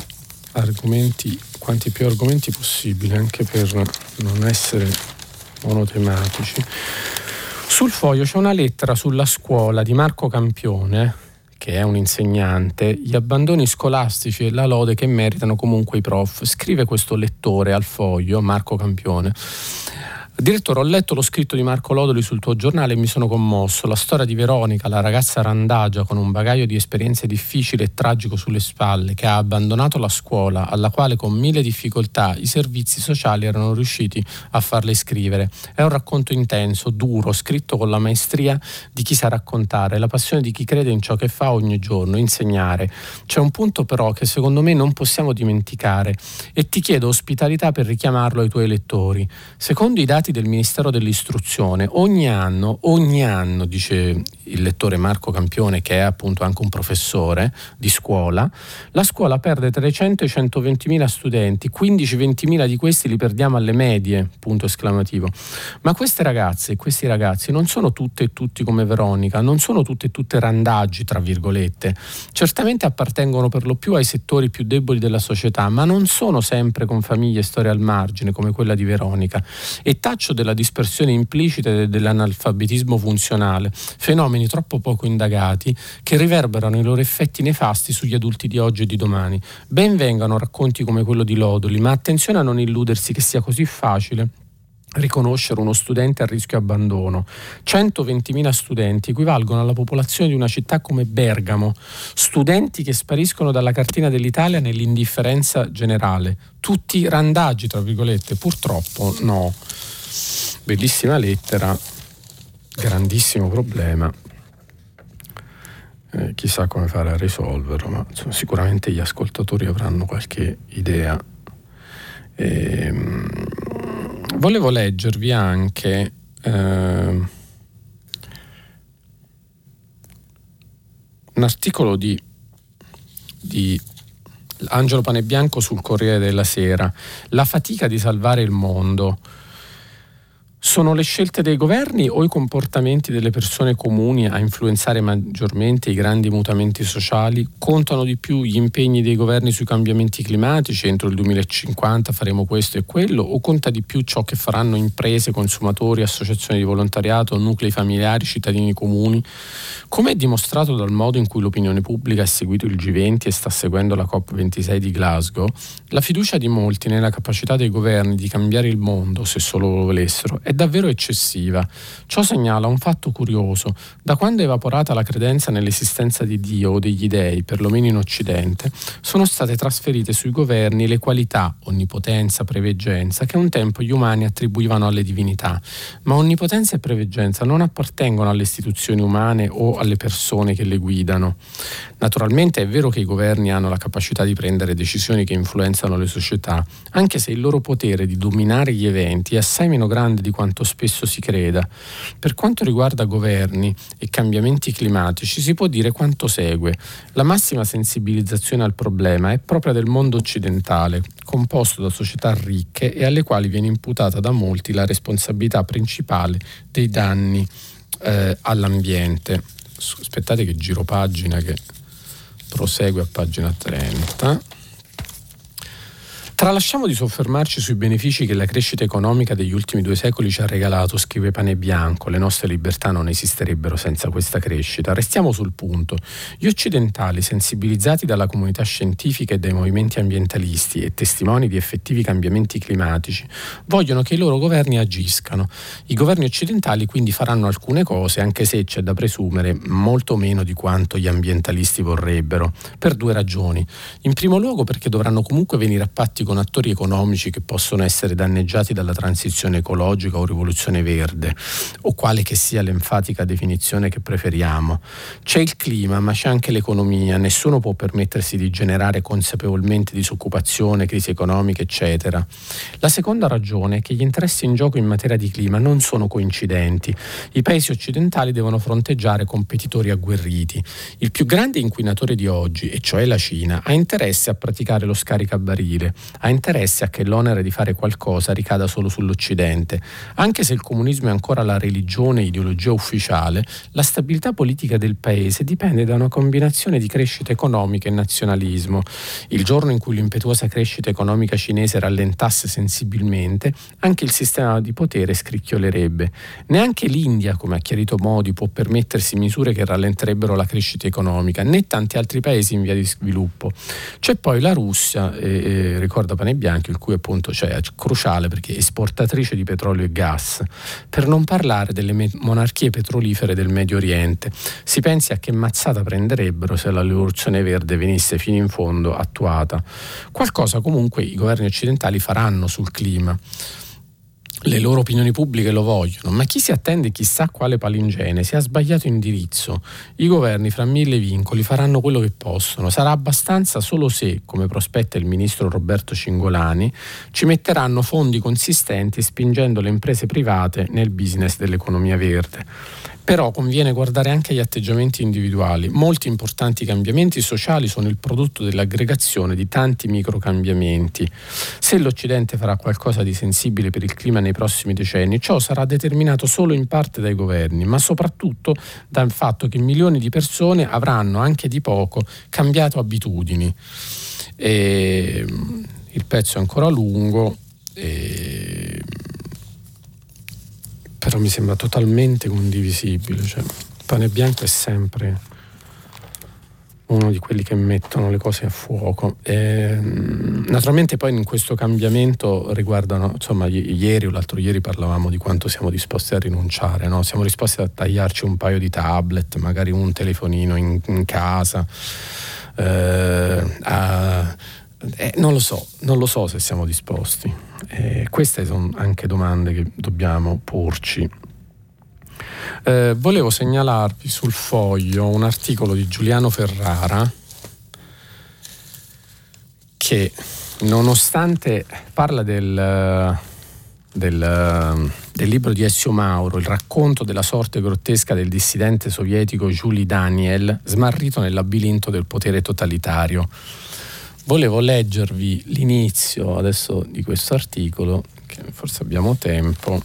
argomenti, quanti più argomenti possibile, anche per non essere monotematici. Sul foglio c'è una lettera sulla scuola di Marco Campione, che è un insegnante, gli abbandoni scolastici e la lode che meritano comunque i prof. Scrive questo lettore al foglio, Marco Campione. Direttore, ho letto lo scritto di Marco Lodoli sul tuo giornale e mi sono commosso. La storia di Veronica, la ragazza randagia con un bagaglio di esperienze difficili e tragico sulle spalle, che ha abbandonato la scuola, alla quale con mille difficoltà i servizi sociali erano riusciti a farle iscrivere. È un racconto intenso, duro, scritto con la maestria di chi sa raccontare, la passione di chi crede in ciò che fa ogni giorno, insegnare. C'è un punto però che secondo me non possiamo dimenticare e ti chiedo ospitalità per richiamarlo ai tuoi lettori. Secondo i dati dati del Ministero dell'Istruzione. Ogni anno, ogni anno, dice il lettore Marco Campione, che è appunto anche un professore di scuola, la scuola perde tra i 100 e i 120 mila studenti, 15-20 mila di questi li perdiamo alle medie, punto esclamativo. Ma queste ragazze e questi ragazzi non sono tutte e tutti come Veronica, non sono tutte e tutte randaggi, tra virgolette. Certamente appartengono per lo più ai settori più deboli della società, ma non sono sempre con famiglie e storie al margine come quella di Veronica. E taccio della dispersione implicita e dell'analfabetismo funzionale, fenomeni troppo poco indagati che riverberano i loro effetti nefasti sugli adulti di oggi e di domani. Ben vengano racconti come quello di Lodoli, ma attenzione a non illudersi che sia così facile riconoscere uno studente a rischio abbandono. 120.000 studenti equivalgono alla popolazione di una città come Bergamo, studenti che spariscono dalla cartina dell'Italia nell'indifferenza generale, tutti randaggi, tra virgolette, purtroppo no. Bellissima lettera, grandissimo problema. Eh, chissà come fare a risolverlo, ma insomma, sicuramente gli ascoltatori avranno qualche idea. E, ehm, volevo leggervi anche eh, un articolo di, di Angelo Panebianco sul Corriere della Sera, La fatica di salvare il mondo sono le scelte dei governi o i comportamenti delle persone comuni a influenzare maggiormente i grandi mutamenti sociali? Contano di più gli impegni dei governi sui cambiamenti climatici? Entro il 2050 faremo questo e quello? O conta di più ciò che faranno imprese, consumatori, associazioni di volontariato, nuclei familiari, cittadini comuni? Come è dimostrato dal modo in cui l'opinione pubblica ha seguito il G20 e sta seguendo la COP26 di Glasgow, la fiducia di molti nella capacità dei governi di cambiare il mondo, se solo lo volessero, è davvero eccessiva. Ciò segnala un fatto curioso. Da quando è evaporata la credenza nell'esistenza di Dio o degli dei, perlomeno in Occidente, sono state trasferite sui governi le qualità, onnipotenza, preveggenza, che un tempo gli umani attribuivano alle divinità. Ma onnipotenza e preveggenza non appartengono alle istituzioni umane o alle persone che le guidano. Naturalmente è vero che i governi hanno la capacità di prendere decisioni che influenzano le società, anche se il loro potere di dominare gli eventi è assai meno grande di quanto spesso si creda. Per quanto riguarda governi e cambiamenti climatici si può dire quanto segue. La massima sensibilizzazione al problema è propria del mondo occidentale, composto da società ricche e alle quali viene imputata da molti la responsabilità principale dei danni eh, all'ambiente. Aspettate che giro pagina che prosegue a pagina 30. Tralasciamo di soffermarci sui benefici che la crescita economica degli ultimi due secoli ci ha regalato, scrive Pane Bianco. Le nostre libertà non esisterebbero senza questa crescita. Restiamo sul punto. Gli occidentali, sensibilizzati dalla comunità scientifica e dai movimenti ambientalisti e testimoni di effettivi cambiamenti climatici, vogliono che i loro governi agiscano. I governi occidentali quindi faranno alcune cose, anche se c'è da presumere molto meno di quanto gli ambientalisti vorrebbero, per due ragioni. In primo luogo perché dovranno comunque venire a patti con attori economici che possono essere danneggiati dalla transizione ecologica o rivoluzione verde, o quale che sia l'enfatica definizione che preferiamo. C'è il clima, ma c'è anche l'economia. Nessuno può permettersi di generare consapevolmente disoccupazione, crisi economica, eccetera. La seconda ragione è che gli interessi in gioco in materia di clima non sono coincidenti. I paesi occidentali devono fronteggiare competitori agguerriti. Il più grande inquinatore di oggi, e cioè la Cina, ha interesse a praticare lo scaricabarile, ha interesse a che l'onere di fare qualcosa ricada solo sull'Occidente. Anche se il comunismo è ancora la religione e ideologia ufficiale, la stabilità politica del paese dipende da una combinazione di crescita economica e nazionalismo. Il giorno in cui l'impetuosa crescita economica cinese rallentasse sensibilmente, anche il sistema di potere scricchiolerebbe. Neanche l'India, come ha chiarito Modi, può permettersi misure che rallenterebbero la crescita economica, né tanti altri paesi in via di sviluppo. C'è poi la Russia, eh, eh, ricorda Pane Bianchi, il cui appunto cioè, è cruciale perché è esportatrice di petrolio e gas, per non parlare delle monarchie petrolifere del Medio Oriente. Si pensi a che mazzata prenderebbero se la rivoluzione verde venisse fino in fondo attuata. Qualcosa comunque i governi occidentali faranno sul clima. Le loro opinioni pubbliche lo vogliono, ma chi si attende chissà quale palingene, se ha sbagliato indirizzo, i governi fra mille vincoli faranno quello che possono, sarà abbastanza solo se, come prospetta il ministro Roberto Cingolani, ci metteranno fondi consistenti spingendo le imprese private nel business dell'economia verde. Però conviene guardare anche gli atteggiamenti individuali. Molti importanti cambiamenti sociali sono il prodotto dell'aggregazione di tanti microcambiamenti. Se l'Occidente farà qualcosa di sensibile per il clima nei prossimi decenni, ciò sarà determinato solo in parte dai governi, ma soprattutto dal fatto che milioni di persone avranno anche di poco cambiato abitudini. E il pezzo è ancora lungo. E però mi sembra totalmente condivisibile. Cioè, pane bianco è sempre uno di quelli che mettono le cose a fuoco. E, naturalmente poi in questo cambiamento riguardano, insomma, ieri o l'altro ieri parlavamo di quanto siamo disposti a rinunciare, no? siamo disposti a tagliarci un paio di tablet, magari un telefonino in, in casa, eh, a, eh, non lo so, non lo so se siamo disposti. Eh, queste sono anche domande che dobbiamo porci. Eh, volevo segnalarvi sul foglio un articolo di Giuliano Ferrara che nonostante parla del, del, del, libro di Ezio Mauro, il racconto della sorte grottesca del dissidente sovietico Julie Daniel, smarrito nel labirinto del potere totalitario volevo leggervi l'inizio adesso di questo articolo, che forse abbiamo tempo.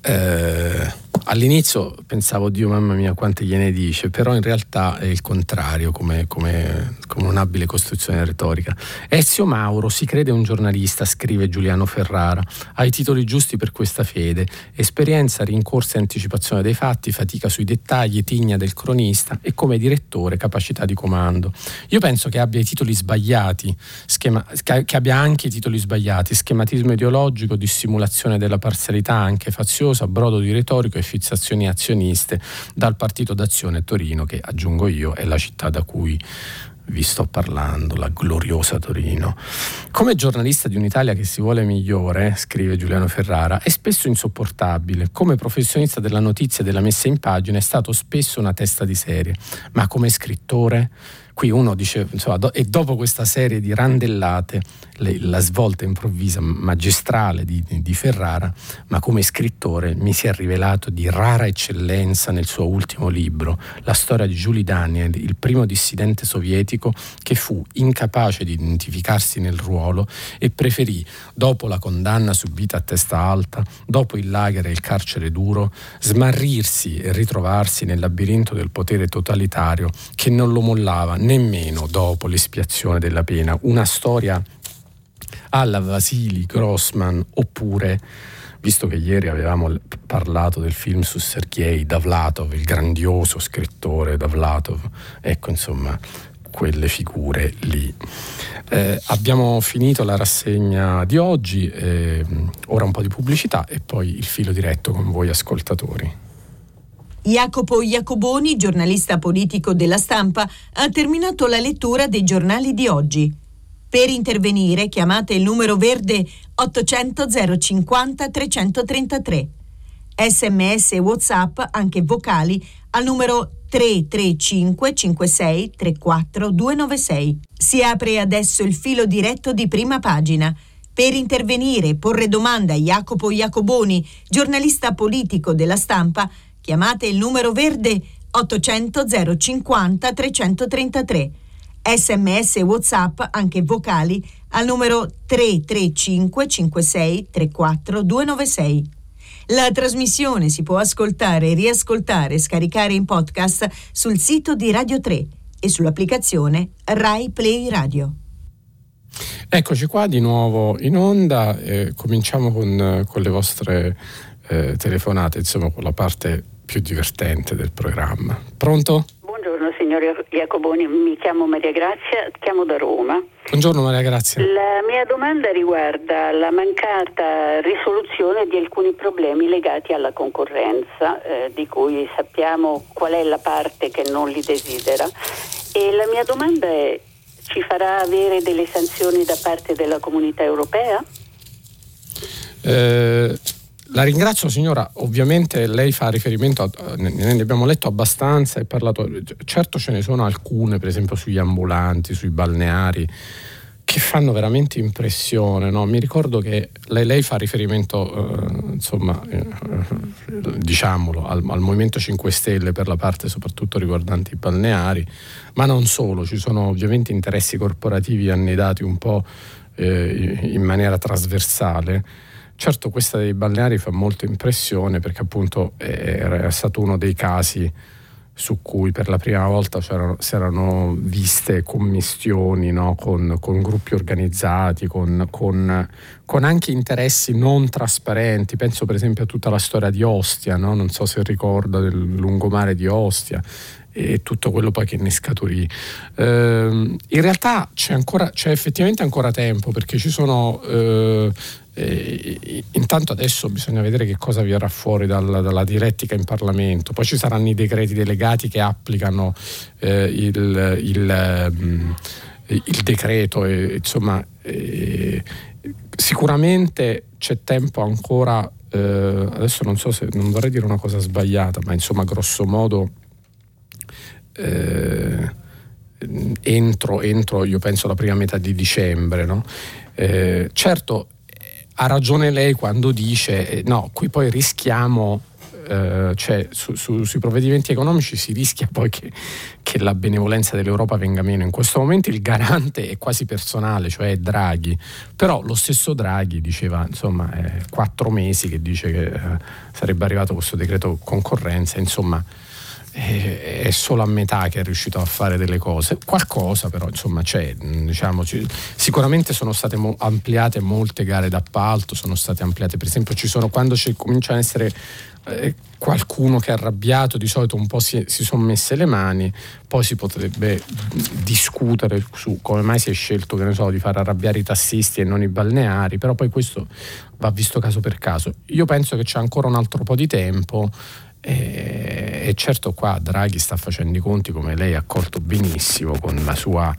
Eh, all'inizio pensavo, Dio mamma mia, quante gliene dice, però in realtà è il contrario, come, come, come un'abile costruzione retorica. Ezio Mauro si crede un giornalista, scrive Giuliano Ferrara, ha i titoli giusti per questa fede, esperienza, rincorsa e anticipazione dei fatti, fatica sui dettagli, tigna del cronista e come direttore capacità di comando. Io penso che abbia i titoli sbagliati, schema, che abbia anche i titoli sbagliati, schematismo ideologico, dissimulazione della parzialità anche faziosa, brodo di retorico e fissazioni azioniste dal Partito d'Azione Torino, che aggiungo io è la città da cui vi sto parlando, la gloriosa Torino. Come giornalista di un'Italia che si vuole migliore, scrive Giuliano Ferrara, è spesso insopportabile. Come professionista della notizia e della messa in pagina è stato spesso una testa di serie, ma come scrittore qui uno dice, insomma, do, e dopo questa serie di randellate, le, la svolta improvvisa, magistrale di, di, Ferrara, ma come scrittore mi si è rivelato di rara eccellenza nel suo ultimo libro, la storia di Julie Daniel, il primo dissidente sovietico che fu incapace di identificarsi nel ruolo e preferì, dopo la condanna subita a testa alta, dopo il lager e il carcere duro, smarrirsi e ritrovarsi nel labirinto del potere totalitario che non lo mollava nemmeno dopo l'espiazione della pena. Una storia alla Vasili Grossman oppure visto che ieri avevamo parlato del film su Sergei Davlatov, il grandioso scrittore Davlatov, ecco insomma quelle figure lì. Eh, abbiamo finito la rassegna di oggi, eh, ora un po' di pubblicità e poi il filo diretto con voi ascoltatori. Jacopo Iacoboni, giornalista politico della stampa, ha terminato la lettura dei giornali di oggi. Per intervenire chiamate il numero verde 800 050 333. Sms e WhatsApp, anche vocali, al numero 335 56 34 296. Si apre adesso il filo diretto di prima pagina. Per intervenire e porre domanda a Jacopo Iacoboni, giornalista politico della stampa, Chiamate il numero verde 800 050 333. Sms e WhatsApp, anche vocali, al numero 335 56 34 296. La trasmissione si può ascoltare, riascoltare e scaricare in podcast sul sito di Radio 3 e sull'applicazione Rai Play Radio. Eccoci qua di nuovo in onda, eh, cominciamo con, con, le vostre eh, telefonate, insomma con la parte più divertente del programma. Pronto? Buongiorno signor Iacoboni, mi chiamo Maria Grazia, chiamo da Roma. Buongiorno Maria Grazia. La mia domanda riguarda la mancata risoluzione di alcuni problemi legati alla concorrenza, eh, di cui sappiamo qual è la parte che non li desidera. E la mia domanda è, ci farà avere delle sanzioni da parte della comunità europea? Eh, la ringrazio signora, ovviamente lei fa riferimento, a, ne abbiamo letto abbastanza e parlato, certo ce ne sono alcune, per esempio sugli ambulanti, sui balneari, che fanno veramente impressione. No? Mi ricordo che lei, lei fa riferimento, eh, insomma, eh, diciamolo, al, al, Movimento 5 Stelle per la parte soprattutto riguardante i balneari, ma non solo, ci sono ovviamente interessi corporativi annidati un po' eh, in maniera trasversale Certo questa dei balneari fa molto impressione perché appunto era stato uno dei casi su cui per la prima volta si erano viste commistioni no? con, con, gruppi organizzati, con, con, con, anche interessi non trasparenti. Penso per esempio a tutta la storia di Ostia, no? non so se ricorda del lungomare di Ostia e tutto quello poi che ne scaturì. Eh, in realtà c'è, ancora, c'è effettivamente ancora tempo perché ci sono eh, eh, intanto adesso bisogna vedere che cosa verrà fuori dalla, dalla, direttica in Parlamento, poi ci saranno i decreti delegati che applicano eh, il, il, um, il, decreto, e, insomma eh, sicuramente c'è tempo ancora, eh, adesso non so se non vorrei dire una cosa sbagliata, ma insomma grosso modo eh, entro, entro, io penso la prima metà di dicembre. No? Eh, certo ha ragione lei quando dice eh, no, qui poi rischiamo Uh, cioè, su, su, sui provvedimenti economici si rischia poi che, che, la benevolenza dell'Europa venga meno. In questo momento il garante è quasi personale, cioè Draghi, però lo stesso Draghi diceva, insomma, è quattro mesi che dice che uh, sarebbe arrivato questo decreto concorrenza, insomma è solo a metà che è riuscito a fare delle cose. Qualcosa però insomma c'è, diciamo, sicuramente sono state ampliate molte gare d'appalto, sono state ampliate, per esempio ci sono, quando comincia a essere eh, qualcuno che è arrabbiato, di solito un po' si, si sono messe le mani, poi si potrebbe discutere su come mai si è scelto so, di far arrabbiare i tassisti e non i balneari, però poi questo va visto caso per caso. Io penso che c'è ancora un altro po' di tempo e, e, certo qua Draghi sta facendo i conti come lei ha accorto benissimo con la sua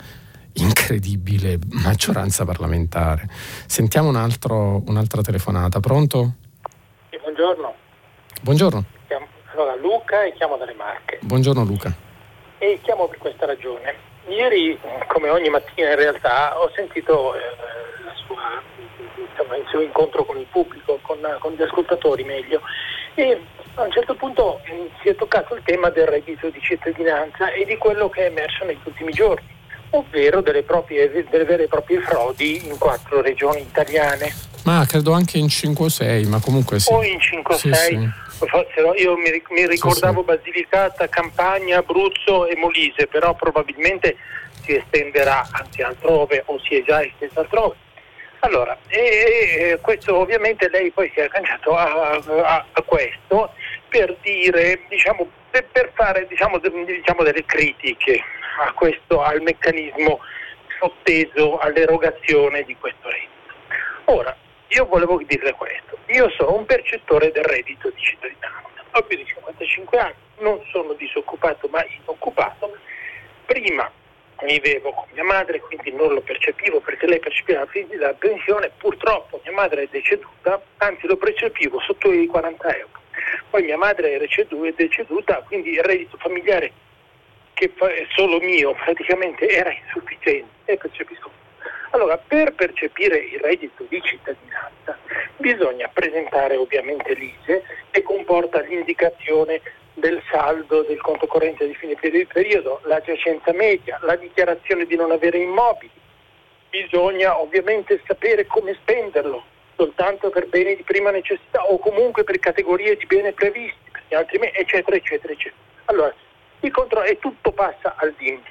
incredibile maggioranza parlamentare. Sentiamo un altro, un'altra telefonata, pronto? Sì, buongiorno. Buongiorno. Chiamo, allora Luca e chiamo dalle Marche. Buongiorno Luca. E chiamo per questa ragione. Ieri, come ogni mattina in realtà, ho sentito eh, sua, insomma, il suo incontro con il pubblico, con, con gli ascoltatori meglio, e a un certo punto eh, si è toccato il tema del reddito di cittadinanza e di quello che è emerso negli ultimi giorni, ovvero delle, proprie, delle vere e proprie frodi in quattro regioni italiane. Ma credo anche in 5 o 6, ma comunque sì. O in 5 o 6. Sì, sì. Io mi, mi ricordavo sì, Basilicata, Campania, Abruzzo e Molise, però probabilmente si estenderà anche altrove o si è già esteso altrove. Allora, e, e questo ovviamente lei poi si è agganciato a, a, a questo per dire, diciamo, per, per fare diciamo, diciamo, delle critiche questo, al meccanismo sotteso all'erogazione di questo reddito. Ora, io volevo dirle questo, io sono un percettore del reddito di cittadinanza, ho più di 55 anni, non sono disoccupato ma inoccupato, prima vivevo con mia madre, quindi non lo percepivo perché lei percepiva la pensione, purtroppo mia madre è deceduta, anzi lo percepivo sotto i 40 euro. Poi mia madre è deceduta, quindi il reddito familiare che è solo mio [LAUGHS] praticamente era insufficiente e percepisco. Allora, per percepire il reddito di cittadinanza bisogna presentare ovviamente l'ISE che comporta l'indicazione del saldo del conto corrente di fine periodo, la giacenza media, la dichiarazione di non avere immobili. Bisogna ovviamente sapere come spenderlo, soltanto per beni di prima necessità o comunque per categorie di bene previsti, altrimenti, eccetera, eccetera, eccetera. Allora, contro- e tutto passa all'INPS.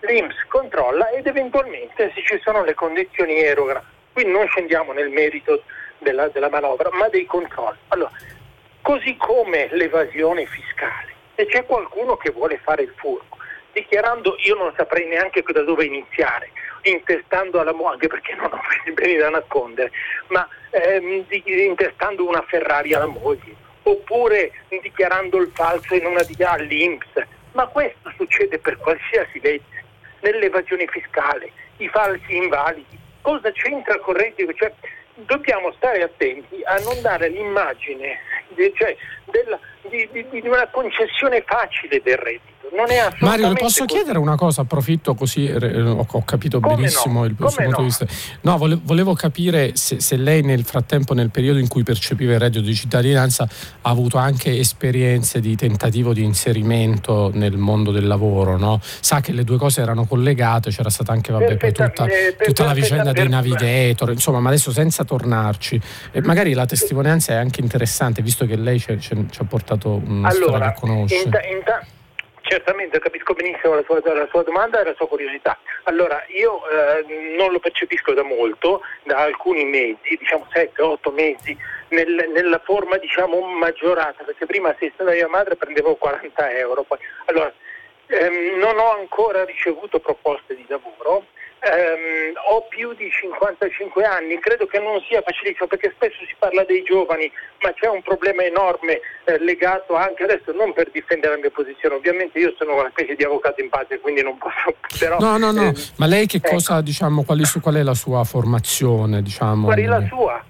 L'INPS controlla ed eventualmente se ci sono le condizioni eroga. Qui non scendiamo nel merito della, della manovra, ma dei controlli. Allora, così come l'evasione fiscale, se c'è qualcuno che vuole fare il furbo, dichiarando io non saprei neanche da dove iniziare, intestando alla moglie, perché non ho [LAUGHS] beni da nascondere, ma ehm, intestando una Ferrari alla moglie, oppure dichiarando il falso in una DIA all'Inps. Ma questo succede per qualsiasi legge, nell'evasione fiscale, i falsi invalidi. Cosa c'entra il corrente? Cioè, dobbiamo stare attenti a non dare l'immagine cioè, della, di, di, di, una concessione facile del reddito. Mario, le posso così. chiedere una cosa? Approfitto così eh, ho, capito Come benissimo no? il, suo punto no? di vista. No, volevo, capire se, se, lei nel frattempo, nel periodo in cui percepiva il reddito di cittadinanza, ha avuto anche esperienze di tentativo di inserimento nel mondo del lavoro. No? Sa che le due cose erano collegate, c'era stata anche vabbè, poi tutta, tutta la vicenda dei navigator, insomma, ma adesso senza tornarci. E magari la testimonianza è anche interessante, visto che lei ci ha portato una allora, storia che conosce. Inta, inta, certamente capisco benissimo la sua, la sua, domanda e la sua curiosità. Allora, io eh, non lo percepisco da molto, da alcuni mesi, diciamo 7-8 mesi, nel, nella forma diciamo maggiorata, perché prima se stata mia madre prendevo 40 euro. Poi. Allora, ehm, non ho ancora ricevuto proposte di lavoro ehm, ho più di 55 anni, credo che non sia facilissimo perché spesso si parla dei giovani, ma c'è un problema enorme eh, legato anche adesso, non per difendere la mia posizione, ovviamente io sono una specie di avvocato in pace, quindi non posso... [LAUGHS] Però, no, no, no, eh, ma lei che ecco. cosa, diciamo, qual è, qual è, la sua formazione? Diciamo? Qual è la sua?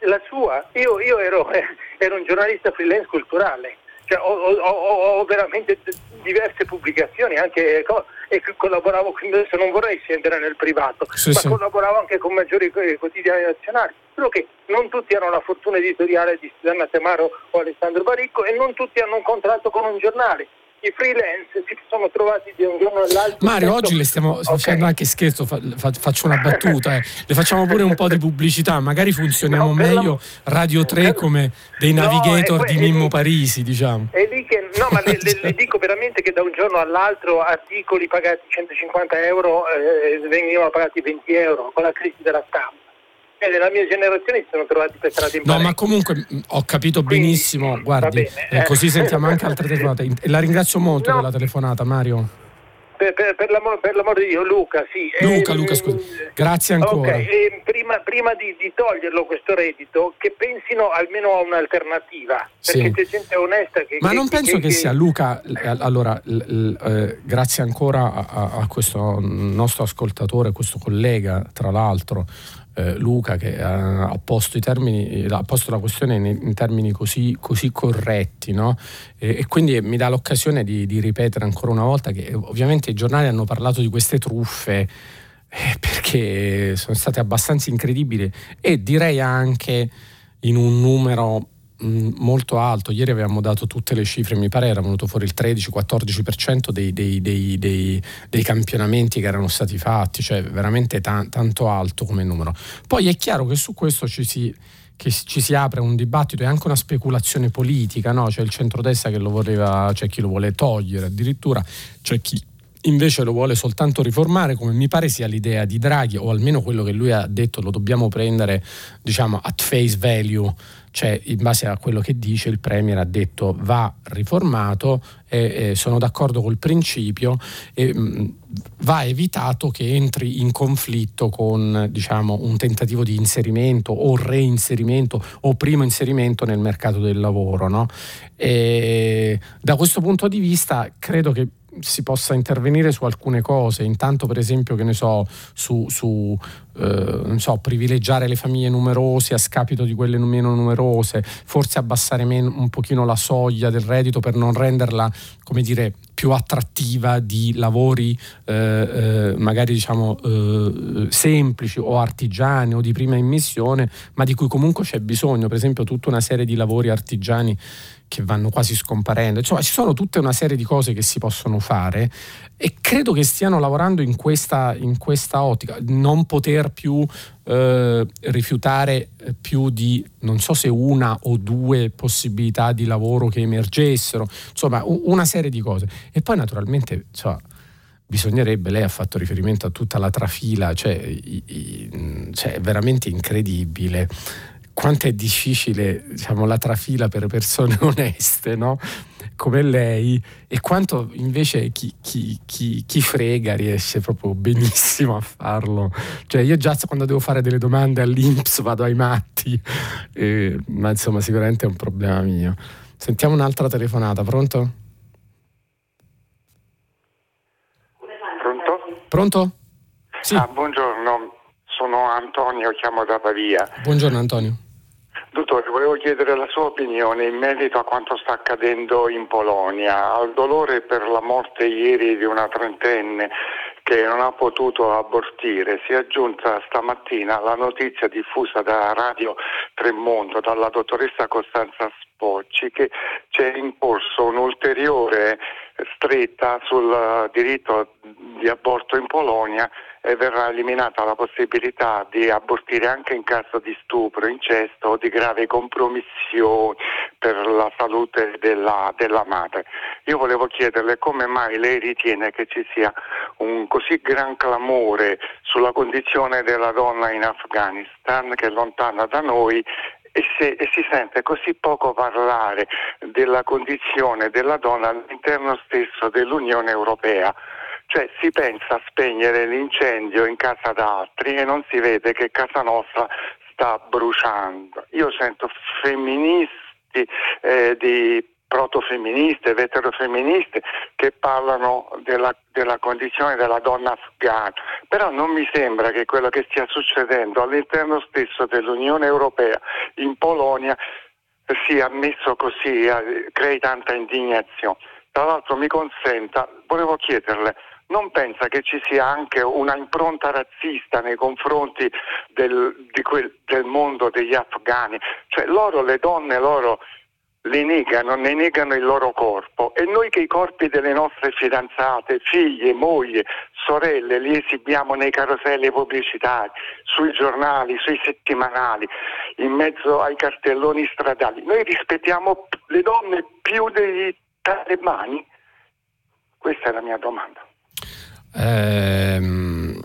La sua? Io, io ero, eh, [LAUGHS] ero un giornalista freelance culturale. Cioè, ho, ho, ho, ho, veramente diverse pubblicazioni anche, e collaboravo, adesso non vorrei scendere nel privato, sì, ma sì. collaboravo anche con maggiori quotidiani nazionali, solo che non tutti hanno la fortuna editoriale di Susanna Temaro o Alessandro Baricco e non tutti hanno un contratto con un giornale i freelance si sono trovati di un giorno all'altro. Mario, oggi le stiamo okay. facendo anche scherzo, fa, fa, faccio una battuta, eh. le facciamo pure un po' di pubblicità, magari funzioniamo no, meglio la... Radio 3 come dei navigator no, di Mimmo Parisi, diciamo. E lì che, no, ma le, le, le, [LAUGHS] dico veramente che da un giorno all'altro articoli pagati 150 euro eh, venivano pagati 20 euro con la crisi della stampa e nella mia generazione si sono trovati per strada in No, ma comunque ho capito Quindi, benissimo, guardi, bene, eh, così sentiamo anche altre telefonate. [LAUGHS] La ringrazio molto no. per la telefonata, Mario. Per, per, per, l'amor, per, l'amor, di Dio, Luca, sì. Luca, eh, Luca, scusa. Grazie ancora. Okay. Eh, prima, prima di, di, toglierlo questo reddito, che pensino almeno a un'alternativa. Perché sì. c'è gente onesta che. Ma che, non penso che, che, sia Luca. Allora, l, l, eh, grazie ancora a, a, questo nostro ascoltatore, questo collega, tra l'altro eh, Luca che ha, ha, posto termini, ha, posto la questione in, in termini così, così corretti no? e, e, quindi mi dà l'occasione di, di, ripetere ancora una volta che ovviamente i giornali hanno parlato di queste truffe eh, perché sono state abbastanza incredibili e direi anche in un numero molto alto. Ieri avevamo dato tutte le cifre, mi pare era venuto fuori il 13-14% dei, dei, dei, dei, campionamenti che erano stati fatti, cioè veramente ta- tanto alto come numero. Poi è chiaro che su questo ci si, ci si apre un dibattito e anche una speculazione politica, no? c'è il centrodestra che lo voleva, c'è chi lo vuole togliere addirittura, c'è chi invece lo vuole soltanto riformare, come mi pare sia l'idea di Draghi, o almeno quello che lui ha detto lo dobbiamo prendere diciamo at face value cioè in base a quello che dice il Premier ha detto va riformato e, e sono d'accordo col principio e mh, va evitato che entri in conflitto con diciamo, un tentativo di inserimento o reinserimento o primo inserimento nel mercato del lavoro. No? da questo punto di vista credo che si possa intervenire su alcune cose, intanto per esempio che ne so, su, su eh, so, privilegiare le famiglie numerose a scapito di quelle meno numerose, forse abbassare men- un pochino la soglia del reddito per non renderla, come dire, più attrattiva di lavori eh, eh, magari diciamo eh, semplici o artigiani o di prima immissione, ma di cui comunque c'è bisogno, per esempio tutta una serie di lavori artigiani che vanno quasi scomparendo. Insomma, ci sono tutta una serie di cose che si possono fare e credo che stiano lavorando in questa, in questa ottica. Non poter più eh, rifiutare più di, non so se una o due possibilità di lavoro che emergessero, insomma, una serie di cose. E poi naturalmente, insomma, bisognerebbe, lei ha fatto riferimento a tutta la trafila, cioè, i, i, cioè è veramente incredibile quanto è difficile diciamo, la trafila per persone [LAUGHS] oneste, no? come lei, e quanto invece chi, chi, chi, chi, frega riesce proprio benissimo a farlo. Cioè io già quando devo fare delle domande all'Inps vado ai matti, eh, ma insomma sicuramente è un problema mio. Sentiamo un'altra telefonata, pronto? Pronto? Pronto? Sì. Ah, buongiorno, sono Antonio Antonio, chiamo da Pavia. Buongiorno Antonio. Dottore, volevo chiedere la sua opinione in merito a quanto sta accadendo in Polonia, al dolore per la morte ieri di una trentenne che non ha potuto abortire. Si è aggiunta stamattina la notizia diffusa da Radio Tremondo dalla dottoressa Costanza Spocci che c'è in corso un'ulteriore stretta sul diritto di aborto in Polonia e verrà eliminata la possibilità di abortire anche in caso di stupro, incesto o di grave compromissione per la salute della, della madre. Io volevo chiederle come mai lei ritiene che ci sia un così gran clamore sulla condizione della donna in Afghanistan che è lontana da noi e, se, e, si sente così poco parlare della condizione della donna all'interno stesso dell'Unione Europea. Cioè si pensa a spegnere l'incendio in casa d'altri e non si vede che casa nostra sta bruciando. Io sento femministi eh, di protofemministe, veterofemministe che parlano della, della, condizione della donna afghana, però non mi sembra che quello che stia succedendo all'interno stesso dell'Unione Europea in Polonia sia messo così, eh, crei tanta indignazione. Tra l'altro mi consenta, volevo chiederle, non pensa che ci sia anche una impronta razzista nei confronti del, quel, del mondo degli afghani? Cioè loro, le donne, loro le negano, ne negano il loro corpo e noi che i corpi delle nostre fidanzate, figlie, mogli, sorelle li esibiamo nei caroselli pubblicitari, sui giornali, sui settimanali, in mezzo ai cartelloni stradali, noi rispettiamo le donne più dei talebani? Questa è la mia domanda. Ehm,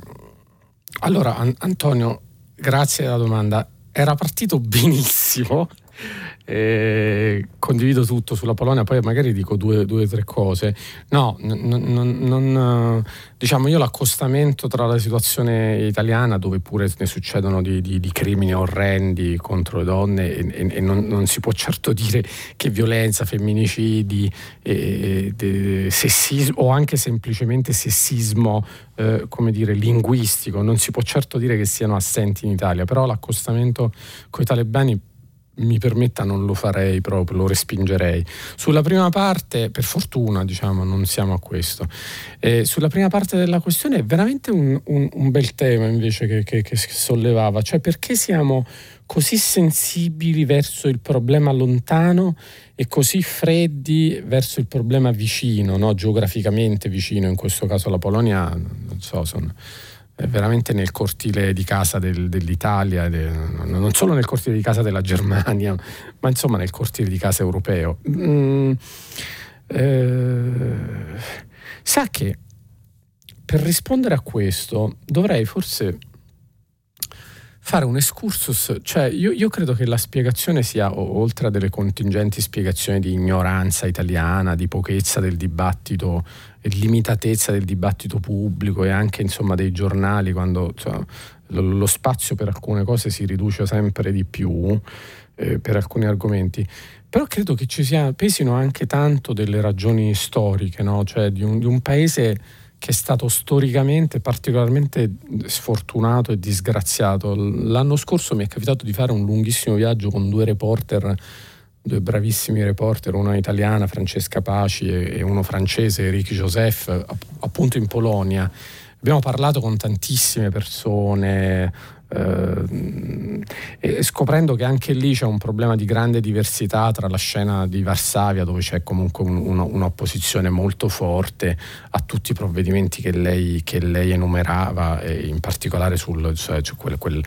allora, An- Antonio, grazie della domanda. Era partito [LAUGHS] benissimo eh, condivido tutto sulla Polonia, poi magari dico due o tre cose. No, non, non, non, diciamo io l'accostamento tra la situazione italiana, dove pure ne succedono di, di, di crimini orrendi contro le donne, e, e, non, si può certo dire che violenza, femminicidi, e, sessismo o anche semplicemente sessismo eh, come dire, linguistico, non si può certo dire che siano assenti in Italia, però l'accostamento con i talebani mi permetta non lo farei proprio, lo respingerei. Sulla prima parte, per fortuna, diciamo, non siamo a questo. Eh, sulla prima parte della questione è veramente un, un, un bel tema invece che, che, che sollevava, cioè perché siamo così sensibili verso il problema lontano e così freddi verso il problema vicino, no? geograficamente vicino, in questo caso la Polonia, non so, sono veramente nel cortile di casa del, dell'Italia, de, non solo nel cortile di casa della Germania, ma insomma nel cortile di casa europeo. Mm, eh, sa che per rispondere a questo dovrei forse fare un excursus, cioè io, io, credo che la spiegazione sia, oltre a delle contingenti spiegazioni di ignoranza italiana, di pochezza del dibattito limitatezza del dibattito pubblico e anche insomma, dei giornali quando insomma, lo, lo, spazio per alcune cose si riduce sempre di più eh, per alcuni argomenti. Però credo che ci sia, pesino anche tanto delle ragioni storiche, no? cioè di un, di un paese che è stato storicamente particolarmente sfortunato e disgraziato. L'anno scorso mi è capitato di fare un lunghissimo viaggio con due reporter due bravissimi reporter, una italiana, Francesca Paci, e uno francese, Eric Joseph, appunto in Polonia. Abbiamo parlato con tantissime persone, eh, scoprendo che anche lì c'è un problema di grande diversità tra la scena di Varsavia, dove c'è comunque un, un, un'opposizione molto forte a tutti i provvedimenti che lei, che lei enumerava, e in particolare sul cioè, cioè quel, quel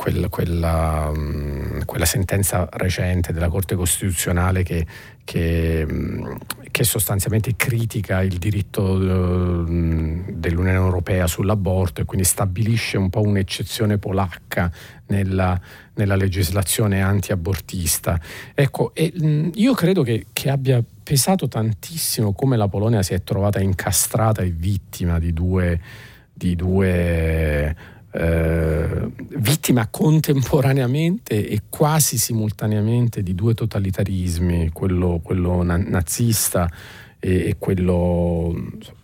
quel, quella, mm, quella, sentenza recente della Corte Costituzionale che, che, mm, che sostanzialmente critica il diritto mm, dell'Unione Europea sull'aborto e quindi stabilisce un po' un'eccezione polacca nella, nella legislazione anti-abortista. Ecco, e, io credo che, che abbia pesato tantissimo come la Polonia si è trovata incastrata e vittima di due, di due eh, vittima contemporaneamente e quasi simultaneamente di due totalitarismi, quello, quello na- nazista e, e, quello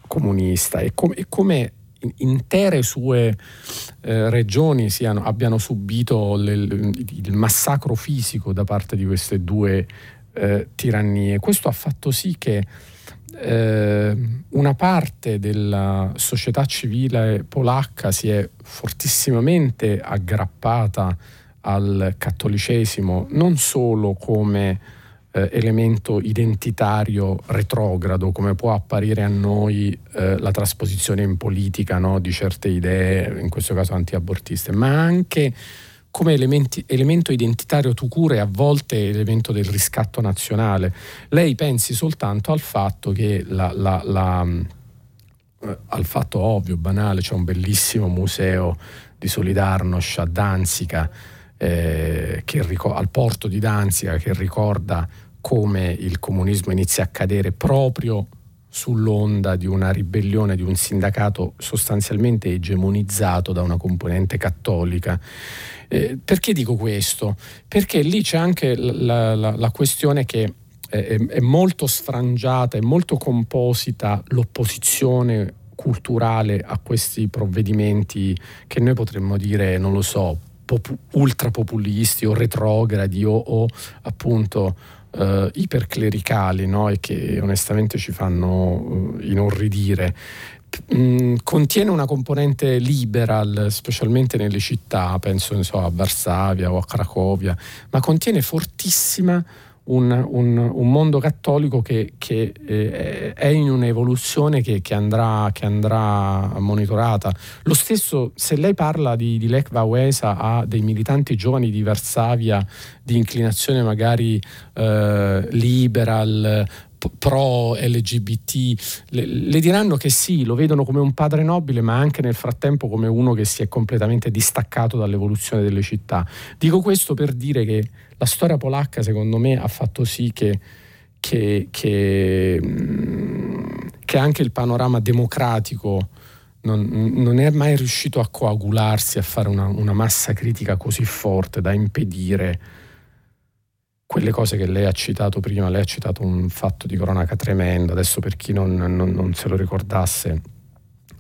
comunista, e, com- e come intere sue eh, regioni siano, abbiano subito le, il massacro fisico da parte di queste due eh, tirannie. Questo ha fatto sì che eh, una parte della società civile polacca si è fortissimamente aggrappata al cattolicesimo non solo come eh, elemento identitario retrogrado, come può apparire a noi eh, la trasposizione in politica no, di certe idee, in questo caso antiabortiste, ma anche come elementi, elemento identitario tu cure a volte elemento del riscatto nazionale. Lei pensi soltanto al fatto che la, la, la, eh, al fatto ovvio, banale, c'è un bellissimo museo di Solidarnosc a Danzica, eh, ric- al porto di Danzica, che ricorda come il comunismo inizia a cadere proprio sull'onda di una ribellione di un sindacato sostanzialmente egemonizzato da una componente cattolica eh, perché dico questo? Perché lì c'è anche la, la, la questione che è, è, molto sfrangiata, è molto composita l'opposizione culturale a questi provvedimenti che noi potremmo dire, non lo so, pop- ultrapopulisti o retrogradi o, o appunto uh, iperclericali no? e che onestamente ci fanno uh, inorridire. Mm, contiene una componente liberal, specialmente nelle città, penso so, a Varsavia o a Cracovia, ma contiene fortissima un, un, un mondo cattolico che, che eh, è in un'evoluzione che, che, andrà, che, andrà, monitorata. Lo stesso, se lei parla di, di Lech Wałęsa a dei militanti giovani di Varsavia di inclinazione magari eh, liberal, pro LGBT, le, le, diranno che sì, lo vedono come un padre nobile, ma anche nel frattempo come uno che si è completamente distaccato dall'evoluzione delle città. Dico questo per dire che la storia polacca, secondo me, ha fatto sì che, che, che, mm, che anche il panorama democratico non, non, è mai riuscito a coagularsi, a fare una, una massa critica così forte da impedire quelle cose che lei ha citato prima, lei ha citato un fatto di cronaca tremendo, adesso per chi non, non, non se lo ricordasse,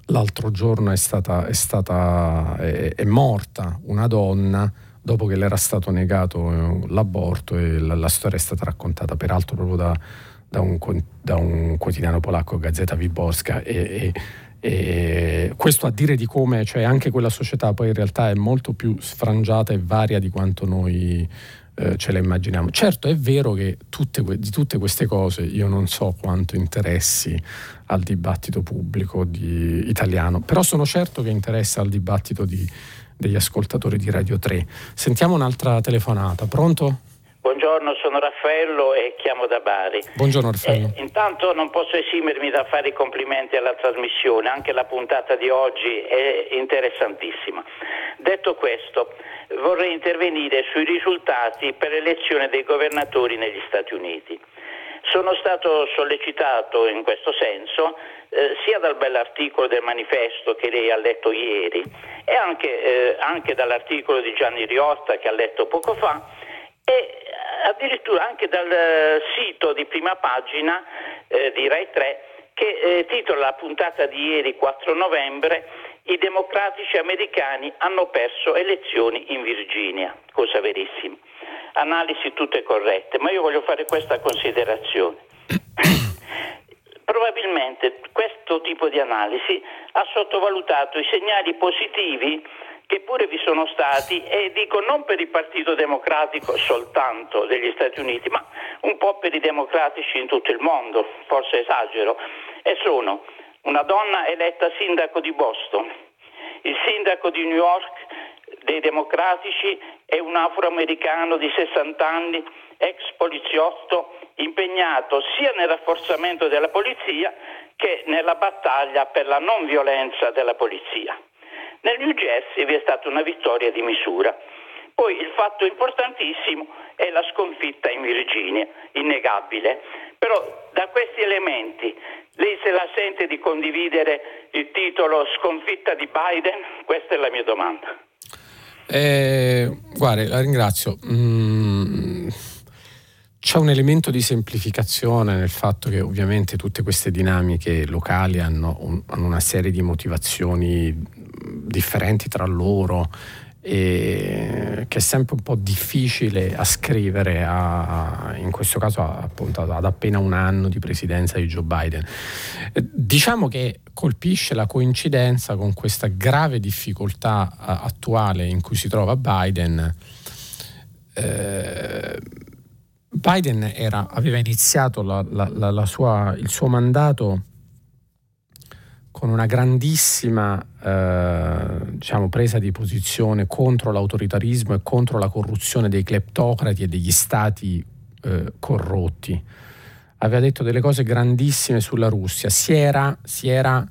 l'altro giorno è, stata, è, stata, è, è morta una donna dopo che le era stato negato eh, l'aborto e la, la storia è stata raccontata peraltro proprio da, da, un, da un, quotidiano polacco, Gazeta Wyborska, e, e, e, questo a dire di come cioè anche quella società poi in realtà è molto più sfrangiata e varia di quanto noi eh, ce la immaginiamo. Certo è vero che tutte, di tutte queste cose io non so quanto interessi al dibattito pubblico di, italiano, però sono certo che interessa al dibattito di, degli ascoltatori di Radio 3. Sentiamo un'altra telefonata, pronto? Buongiorno, sono Raffaello e chiamo da Bari. Buongiorno Raffaello. Eh, intanto non posso esimermi da fare i complimenti alla trasmissione, anche la puntata di oggi è interessantissima. Detto questo, vorrei intervenire sui risultati per l'elezione dei governatori negli Stati Uniti. Sono stato sollecitato in questo senso eh, sia dal bell'articolo del manifesto che lei ha letto ieri e anche, eh, anche dall'articolo di Gianni Riotta che ha letto poco fa e addirittura anche dal eh, sito di prima pagina eh, di Rai 3 che eh, titola la puntata di ieri 4 novembre i democratici americani hanno perso elezioni in Virginia, cosa verissima. Analisi tutte corrette, ma io voglio fare questa considerazione. [COUGHS] Probabilmente questo tipo di analisi ha sottovalutato i segnali positivi che pure vi sono stati e dico non per il Partito Democratico soltanto degli Stati Uniti, ma un po' per i democratici in tutto il mondo, forse esagero, e sono una donna eletta sindaco di Boston, il sindaco di New York dei democratici è un afroamericano di 60 anni, ex poliziotto, impegnato sia nel rafforzamento della polizia che nella battaglia per la non violenza della polizia. Nel New Jersey vi è stata una vittoria di misura. Poi il fatto importantissimo è la sconfitta in Virginia, innegabile. Però da questi elementi lei se la sente di condividere il titolo Sconfitta di Biden? Questa è la mia domanda. Eh, guarda, la ringrazio. Mm, c'è un elemento di semplificazione nel fatto che ovviamente tutte queste dinamiche locali hanno, un, hanno una serie di motivazioni differenti tra loro che è sempre un po' difficile a a, in questo caso appunto ad appena un anno di presidenza di Joe Biden. Diciamo che colpisce la coincidenza con questa grave difficoltà attuale in cui si trova Biden. Eh, Biden era, aveva iniziato la, la, la sua, il suo mandato con una grandissima eh, diciamo, presa di posizione contro l'autoritarismo e contro la corruzione dei cleptocrati e degli stati eh, corrotti. Aveva detto delle cose grandissime sulla Russia, si era, si era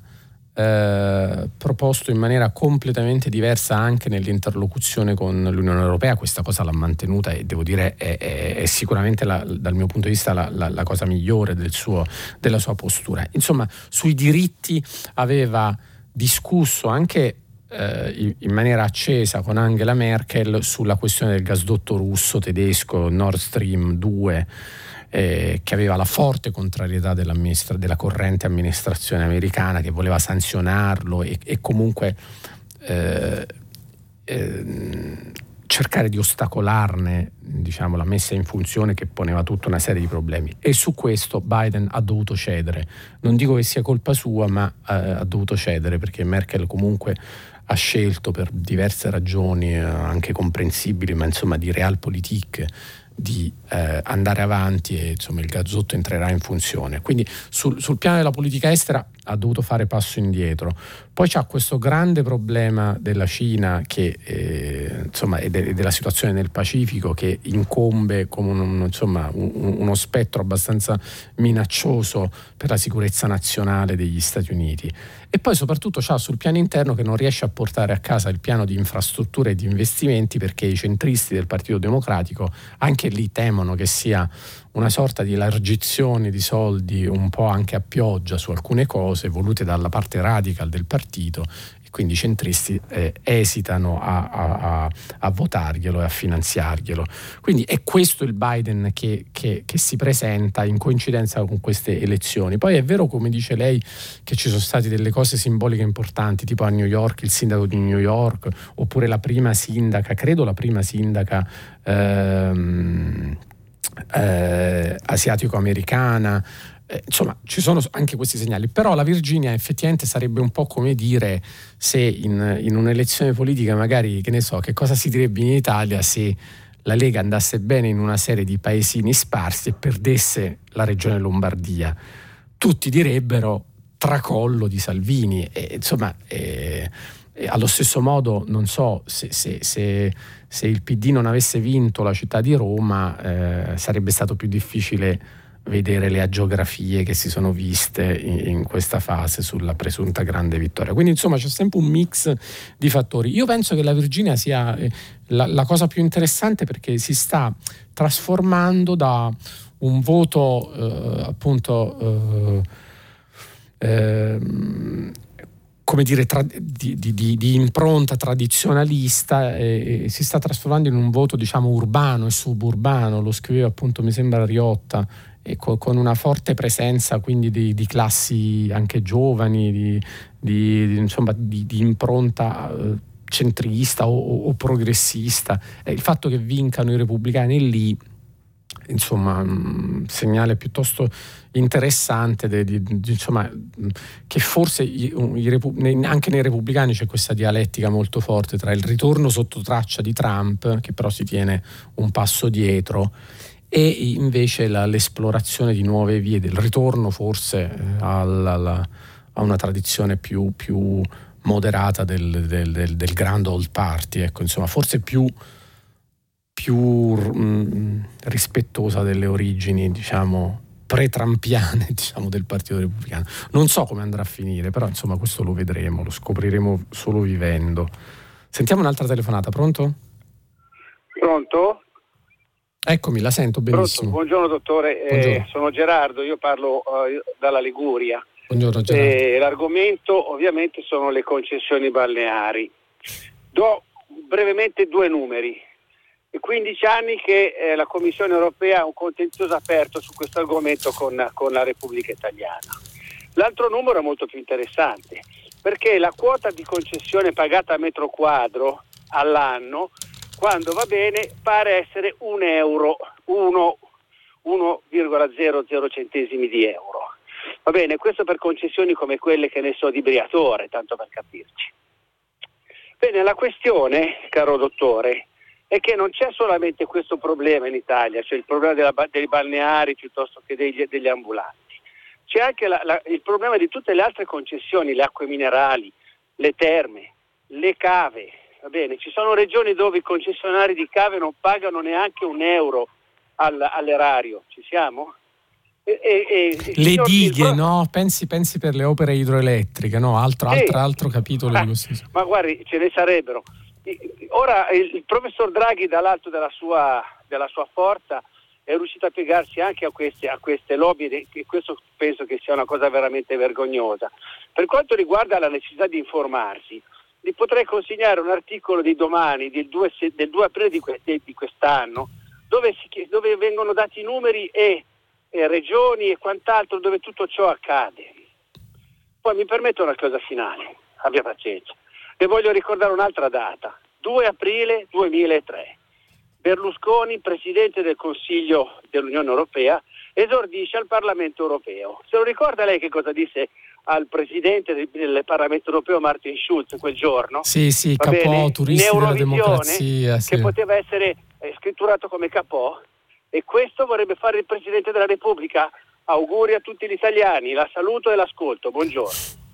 eh, proposto in maniera completamente diversa anche nell'interlocuzione con l'Unione Europea, questa cosa l'ha mantenuta e devo dire è, è, è sicuramente la, dal mio punto di vista la, la, la cosa migliore del suo, della sua postura. Insomma, sui diritti aveva discusso anche eh, in maniera accesa con Angela Merkel sulla questione del gasdotto russo tedesco Nord Stream 2 eh, che aveva la forte contrarietà della corrente amministrazione americana che voleva sanzionarlo e, e comunque eh, eh, cercare di ostacolarne diciamo, la messa in funzione che poneva tutta una serie di problemi e su questo Biden ha dovuto cedere. Non dico che sia colpa sua, ma eh, ha dovuto cedere perché Merkel comunque ha scelto per diverse ragioni eh, anche comprensibili, ma insomma di realpolitik di eh, andare avanti e insomma, il gazzotto entrerà in funzione. Quindi sul, sul, piano della politica estera ha dovuto fare passo indietro. Poi c'è questo grande problema della Cina che, eh, insomma, e, de, della situazione nel Pacifico che incombe come un, insomma, un, uno spettro abbastanza minaccioso per la sicurezza nazionale degli Stati Uniti. E poi soprattutto c'ha sul piano interno che non riesce a portare a casa il piano di infrastrutture e di investimenti perché i centristi del Partito Democratico anche lì temono che sia una sorta di elargizione di soldi un po' anche a pioggia su alcune cose volute dalla parte radical del partito quindi i centristi eh, esitano a, a, a, votarglielo e a finanziarglielo. Quindi è questo il Biden che, che, che, si presenta in coincidenza con queste elezioni. Poi è vero, come dice lei, che ci sono state delle cose simboliche importanti, tipo a New York, il sindaco di New York, oppure la prima sindaca, credo la prima sindaca. Ehm, eh, asiatico-americana, eh, insomma, ci sono anche questi segnali, però la Virginia effettivamente sarebbe un po' come dire se in, in, un'elezione politica magari, che ne so, che cosa si direbbe in Italia se la Lega andasse bene in una serie di paesini sparsi e perdesse la regione Lombardia. Tutti direbbero tracollo di Salvini. E, insomma, eh, allo stesso modo, non so se, se, se, se, il PD non avesse vinto la città di Roma, eh, sarebbe stato più difficile vedere le agiografie che si sono viste in, in, questa fase sulla presunta grande vittoria. Quindi insomma c'è sempre un mix di fattori. Io penso che la Virginia sia eh, la, la cosa più interessante perché si sta trasformando da un voto eh, appunto eh, ehm, come dire, tra, di, di, di, impronta tradizionalista e, e, si sta trasformando in un voto diciamo urbano e suburbano, lo scriveva appunto mi sembra Riotta co- con una forte presenza quindi di, di classi anche giovani, di, di, insomma, di impronta eh, centrista o, o progressista. E il fatto che vincano i repubblicani lì insomma, un segnale piuttosto interessante di, di, di, insomma, che forse i, i, anche nei repubblicani c'è questa dialettica molto forte tra il ritorno sotto traccia di Trump, che però si tiene un passo dietro, e invece la, l'esplorazione di nuove vie, del ritorno forse eh, alla, alla, a una tradizione più, più moderata del, del, del, del, Grand Old Party, ecco, insomma, forse più, più mh, mm, rispettosa delle origini, diciamo, pre-trampiane [LAUGHS] diciamo, del Partito Repubblicano. Non so come andrà a finire, però insomma questo lo vedremo, lo scopriremo solo vivendo. Sentiamo un'altra telefonata, pronto? Pronto? Eccomi, la sento benissimo. Pronto, buongiorno dottore, eh, buongiorno. Eh, sono Gerardo, io parlo uh, dalla Liguria. Buongiorno Gerardo. Eh, l'argomento ovviamente sono le concessioni balneari. Do brevemente due numeri. 15 anni che eh, la Commissione europea ha un contenzioso aperto su questo argomento con, con la Repubblica Italiana. L'altro numero è molto più interessante perché la quota di concessione pagata a metro quadro all'anno, quando va bene, pare essere un euro, 1,00 centesimi di euro. Va bene, questo per concessioni come quelle che ne so di Briatore, tanto per capirci. Bene, la questione, caro dottore, è che non c'è solamente questo problema in Italia, cioè il problema della, dei balneari piuttosto che degli, degli ambulanti c'è anche la, la, il problema di tutte le altre concessioni, le acque minerali, le terme, le cave. Va bene, ci sono regioni dove i concessionari di cave non pagano neanche un euro al, all'erario. Ci siamo? E, e, e, le dighe, no? Pensi, pensi, per le opere idroelettriche, no? Altro, sì. altro, altro capitolo ah, di questo. Ma guardi, ce ne sarebbero. Ora il, professor Draghi dall'alto della sua, della sua forza è riuscito a piegarsi anche a queste, a queste lobby e questo penso che sia una cosa veramente vergognosa. Per quanto riguarda la necessità di informarsi, vi potrei consegnare un articolo di domani, del 2, del 2 aprile di, que, di quest'anno, dove, si, dove, vengono dati numeri e, e regioni e quant'altro dove tutto ciò accade. Poi mi permetto una cosa finale, abbia pazienza. Le voglio ricordare un'altra data, 2 aprile 2003. Berlusconi, Presidente del Consiglio dell'Unione Europea, esordisce al Parlamento Europeo. Se lo ricorda lei che cosa disse al Presidente del Parlamento Europeo Martin Schulz quel giorno? Sì, sì, Va capò turisti della democrazia. Sì. Che poteva essere eh, scritturato come capò e questo vorrebbe fare il Presidente della Repubblica. Auguri a tutti gli italiani, la saluto e l'ascolto, buongiorno.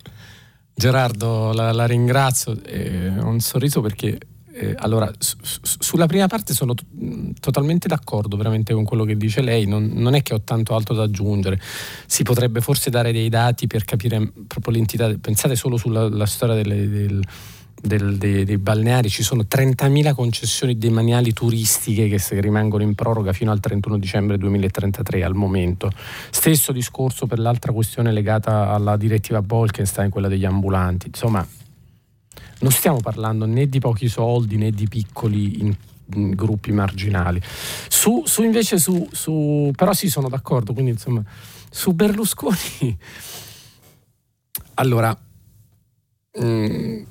Gerardo, la, la ringrazio, eh, un sorriso perché eh, allora, su, sulla prima parte sono t- totalmente d'accordo veramente con quello che dice lei, non, non, è che ho tanto altro da aggiungere, si potrebbe forse dare dei dati per capire proprio l'entità, pensate solo sulla storia delle, del, del, dei, dei, balneari, ci sono 30.000 concessioni demaniali turistiche che rimangono in proroga fino al 31 dicembre 2033 al momento. Stesso discorso per l'altra questione legata alla direttiva Bolkenstein, quella degli ambulanti, insomma non stiamo parlando né di pochi soldi né di piccoli in, in gruppi marginali. Su, su invece su, su, però sì sono d'accordo, quindi insomma su Berlusconi [LAUGHS] allora mh, mm,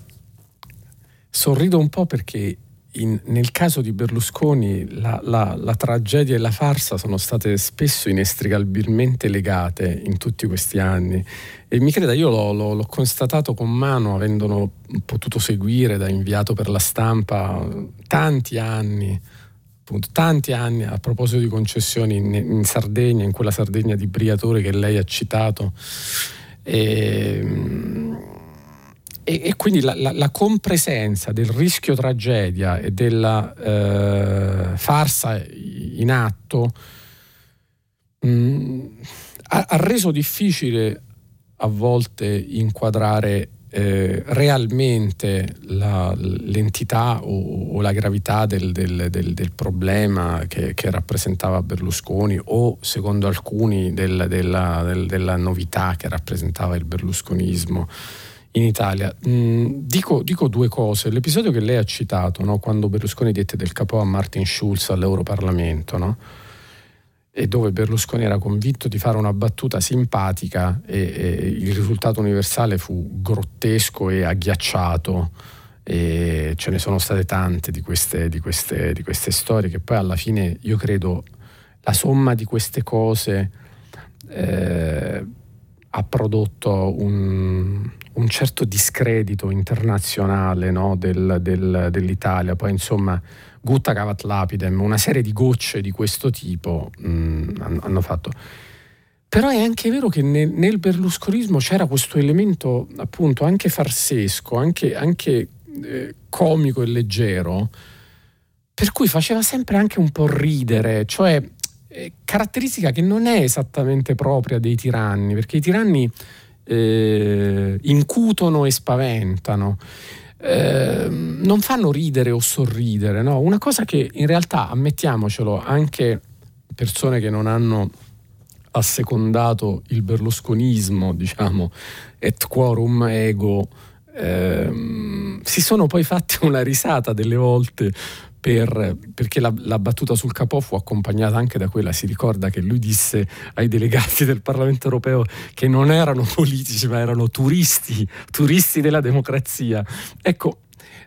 sorrido un po' perché in, nel caso di Berlusconi la, la, la, tragedia e la farsa sono state spesso inestricabilmente legate in tutti questi anni. E mi creda io l'ho, l'ho, l'ho constatato con mano avendolo potuto seguire da inviato per la stampa tanti anni appunto, tanti anni a proposito di concessioni in, in Sardegna in quella Sardegna di Briatore che lei ha citato. E, e, e quindi la, la, la, compresenza del rischio tragedia e della eh, farsa in atto mh, mm, ha, ha, reso difficile a volte inquadrare eh, realmente la, l'entità o, o, la gravità del, del, del, del problema che, che, rappresentava Berlusconi o secondo alcuni del, della, della novità che rappresentava il berlusconismo in Italia. Mm, dico, dico, due cose. L'episodio che lei ha citato, no? quando Berlusconi dette del capo a Martin Schulz all'Europarlamento, no? e dove Berlusconi era convinto di fare una battuta simpatica e, e il risultato universale fu grottesco e agghiacciato. E ce ne sono state tante di queste, di queste, di queste storie che poi alla fine io credo la somma di queste cose eh, ha prodotto un, un certo discredito internazionale no, del, del, dell'Italia. Poi insomma, gutta cavat lapidem, una serie di gocce di questo tipo mh, mm, hanno fatto. Però è anche vero che nel, nel, berlusconismo c'era questo elemento appunto anche farsesco, anche, anche eh, comico e leggero, per cui faceva sempre anche un po' ridere, cioè eh, caratteristica che non è esattamente propria dei tiranni, perché i tiranni eh, incutono e spaventano. Eh, non fanno ridere o sorridere, no? Una cosa che in realtà, ammettiamocelo, anche persone che non hanno assecondato il berlusconismo, diciamo, et quorum ego, ehm, si sono poi fatti una risata delle volte per, perché la, la, battuta sul capò fu accompagnata anche da quella, si ricorda che lui disse ai delegati del Parlamento europeo che non erano politici ma erano turisti, turisti della democrazia. Ecco,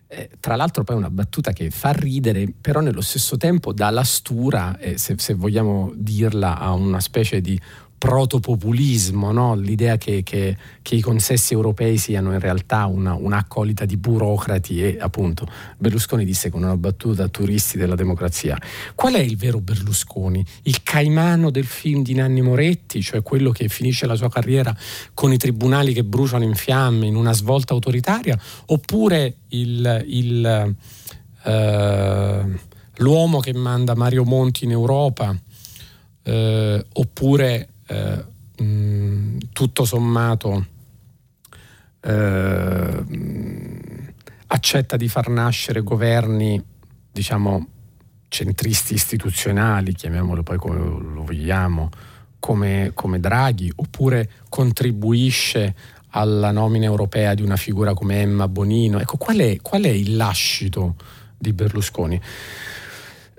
eh, tra l'altro poi una battuta che fa ridere, però nello stesso tempo dà la stura, eh, se, se, vogliamo dirla, a una specie di protopopulismo, no? l'idea che, che, che, i consessi europei siano in realtà una, un'accolita di burocrati e appunto Berlusconi disse con una battuta turisti della democrazia. Qual è il vero Berlusconi? Il caimano del film di Nanni Moretti, cioè quello che finisce la sua carriera con i tribunali che bruciano in fiamme in una svolta autoritaria, oppure il, il, eh, l'uomo che manda Mario Monti in Europa? Eh, oppure eh, mh, tutto sommato eh, accetta di far nascere governi, diciamo, centristi istituzionali, chiamiamolo poi come lo vogliamo, come, come Draghi, oppure contribuisce alla nomina europea di una figura come Emma Bonino. Ecco, qual è, qual è il lascito di Berlusconi?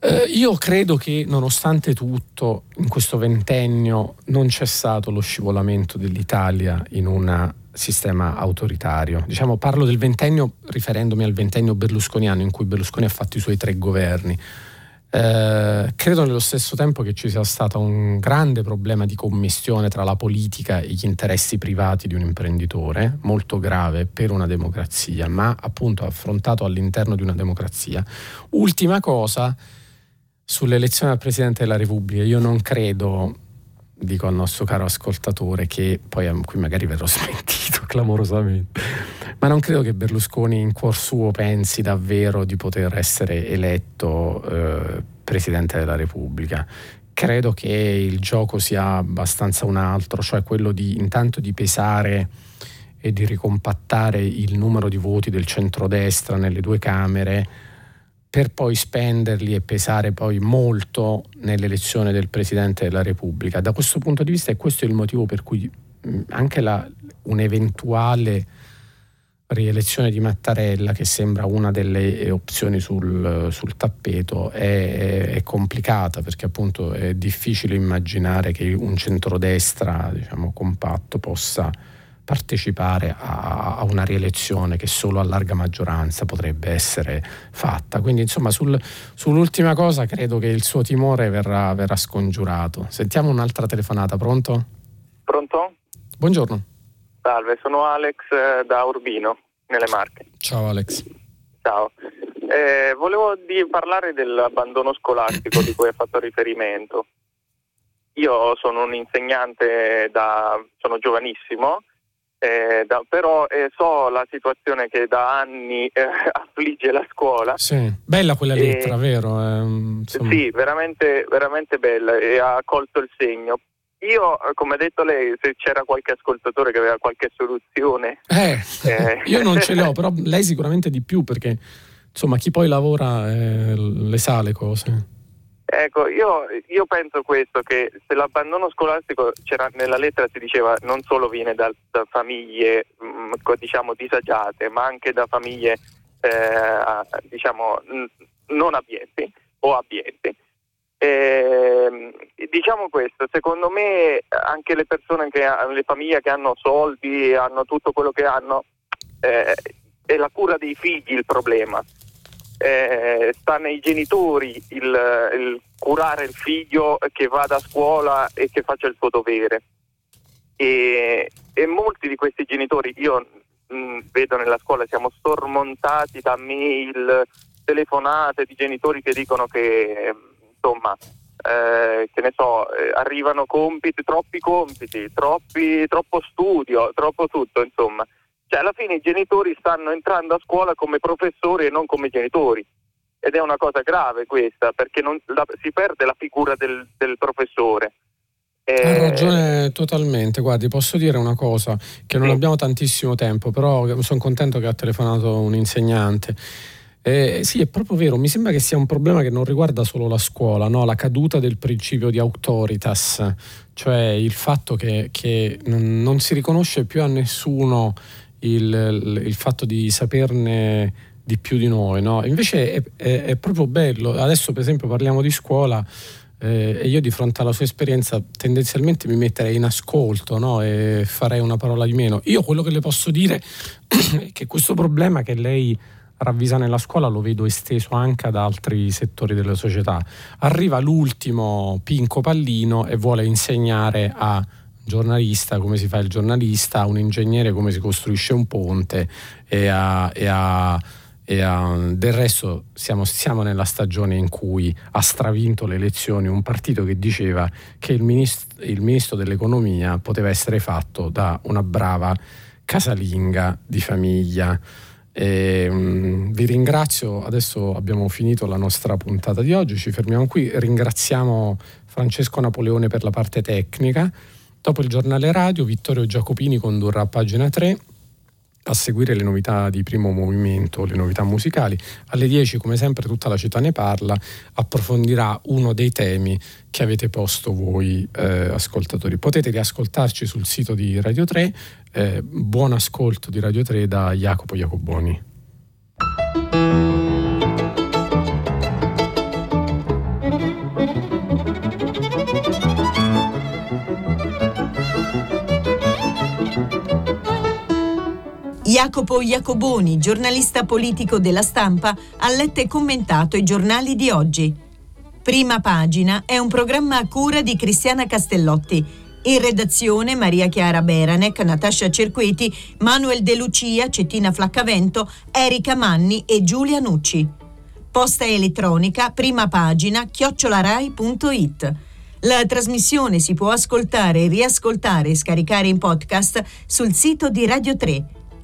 Eh, io credo che nonostante tutto in questo ventennio non c'è stato lo scivolamento dell'Italia in un sistema autoritario. Diciamo, parlo del ventennio riferendomi al ventennio berlusconiano in cui Berlusconi ha fatto i suoi tre governi. Eh, credo nello stesso tempo che ci sia stato un grande problema di commistione tra la politica e gli interessi privati di un imprenditore, molto grave per una democrazia, ma appunto affrontato all'interno di una democrazia. Ultima cosa, Sull'elezione del Presidente della Repubblica io non credo, dico al nostro caro ascoltatore, che poi qui magari verrò [LAUGHS] smentito clamorosamente, ma non credo che Berlusconi in cuor suo pensi davvero di poter essere eletto eh, Presidente della Repubblica. Credo che il gioco sia abbastanza un altro, cioè quello di intanto di pesare e di ricompattare il numero di voti del centrodestra nelle due Camere per poi spenderli e pesare poi molto nell'elezione del Presidente della Repubblica. Da questo punto di vista è questo il motivo per cui anche la, un'eventuale rielezione di Mattarella, che sembra una delle opzioni sul, sul tappeto, è, è, complicata perché appunto è difficile immaginare che un centrodestra diciamo, compatto possa partecipare a, a, una rielezione che solo a larga maggioranza potrebbe essere fatta. Quindi insomma sul, sull'ultima cosa credo che il suo timore verrà, verrà scongiurato. Sentiamo un'altra telefonata, pronto? Pronto? Buongiorno. Salve, sono Alex eh, da Urbino, nelle Marche. Ciao Alex. Ciao. Eh, volevo parlare dell'abbandono scolastico di cui hai fatto riferimento. Io sono un insegnante da, sono giovanissimo eh, da, però eh, so la situazione che da anni eh, [LAUGHS] affligge la scuola. Sì, bella quella lettera, vero? Ehm, sì, veramente, veramente bella e ha colto il segno. Io, come ha detto lei, se c'era qualche ascoltatore che aveva qualche soluzione. Eh, eh. [LAUGHS] io non ce l'ho, però lei sicuramente di più perché insomma chi poi lavora eh, le sa le cose. Ecco, io, io, penso questo, che se l'abbandono scolastico, nella lettera si diceva, non solo viene da, da famiglie mh, mm, diciamo disagiate, ma anche da famiglie eh, diciamo non abbienti o abbienti. Eh, diciamo questo, secondo me anche le persone che le famiglie che hanno soldi, hanno tutto quello che hanno, eh, è la cura dei figli il problema eh, sta nei genitori il, il, curare il figlio che vada a scuola e che faccia il suo dovere. E, e molti di questi genitori, io mh, mm, vedo nella scuola, siamo sormontati da mail, telefonate di genitori che dicono che insomma eh, che ne so, eh, arrivano compiti, troppi compiti, troppi, troppo studio, troppo tutto, insomma. Cioè, alla fine i genitori stanno entrando a scuola come professori e non come genitori. Ed è una cosa grave questa, perché non, la, si perde la figura del, del professore. Eh... Ha ragione totalmente, guardi, posso dire una cosa, che non abbiamo tantissimo tempo, però sono contento che ha telefonato un insegnante. Eh, sì, è proprio vero, mi sembra che sia un problema che non riguarda solo la scuola, no? la caduta del principio di autoritas, cioè il fatto che, che non si riconosce più a nessuno il, il fatto di saperne di più di noi. No? Invece è, è, è, proprio bello. Adesso, per esempio, parliamo di scuola. Eh, e io di fronte alla sua esperienza tendenzialmente mi metterei in ascolto no? e farei una parola di meno. Io quello che le posso dire è che questo problema che lei ravvisa nella scuola lo vedo esteso anche ad altri settori della società. Arriva l'ultimo pinco pallino e vuole insegnare a giornalista come si fa il giornalista, a un ingegnere come si costruisce un ponte e a, e a e uh, del resto siamo, siamo, nella stagione in cui ha stravinto le elezioni un partito che diceva che il ministro, il ministro dell'economia poteva essere fatto da una brava casalinga di famiglia. E, um, vi ringrazio, adesso abbiamo finito la nostra puntata di oggi, ci fermiamo qui, ringraziamo Francesco Napoleone per la parte tecnica. Dopo il giornale radio, Vittorio Giacopini condurrà a pagina 3 a seguire le novità di primo movimento, le novità musicali. Alle 10, come sempre, tutta la città ne parla, approfondirà uno dei temi che avete posto voi eh, ascoltatori. Potete riascoltarci sul sito di Radio 3. Eh, buon ascolto di Radio 3 da Jacopo Jacoboni. Jacopo Iacoboni, giornalista politico della stampa, ha letto e commentato i giornali di oggi. Prima pagina è un programma a cura di Cristiana Castellotti. In redazione Maria Chiara Beranec, Natascia Cerqueti, Manuel De Lucia, Cettina Flaccavento, Erika Manni e Giulia Nucci. Posta elettronica, prima pagina, chiocciolarai.it. La trasmissione si può ascoltare, riascoltare e scaricare in podcast sul sito di Radio 3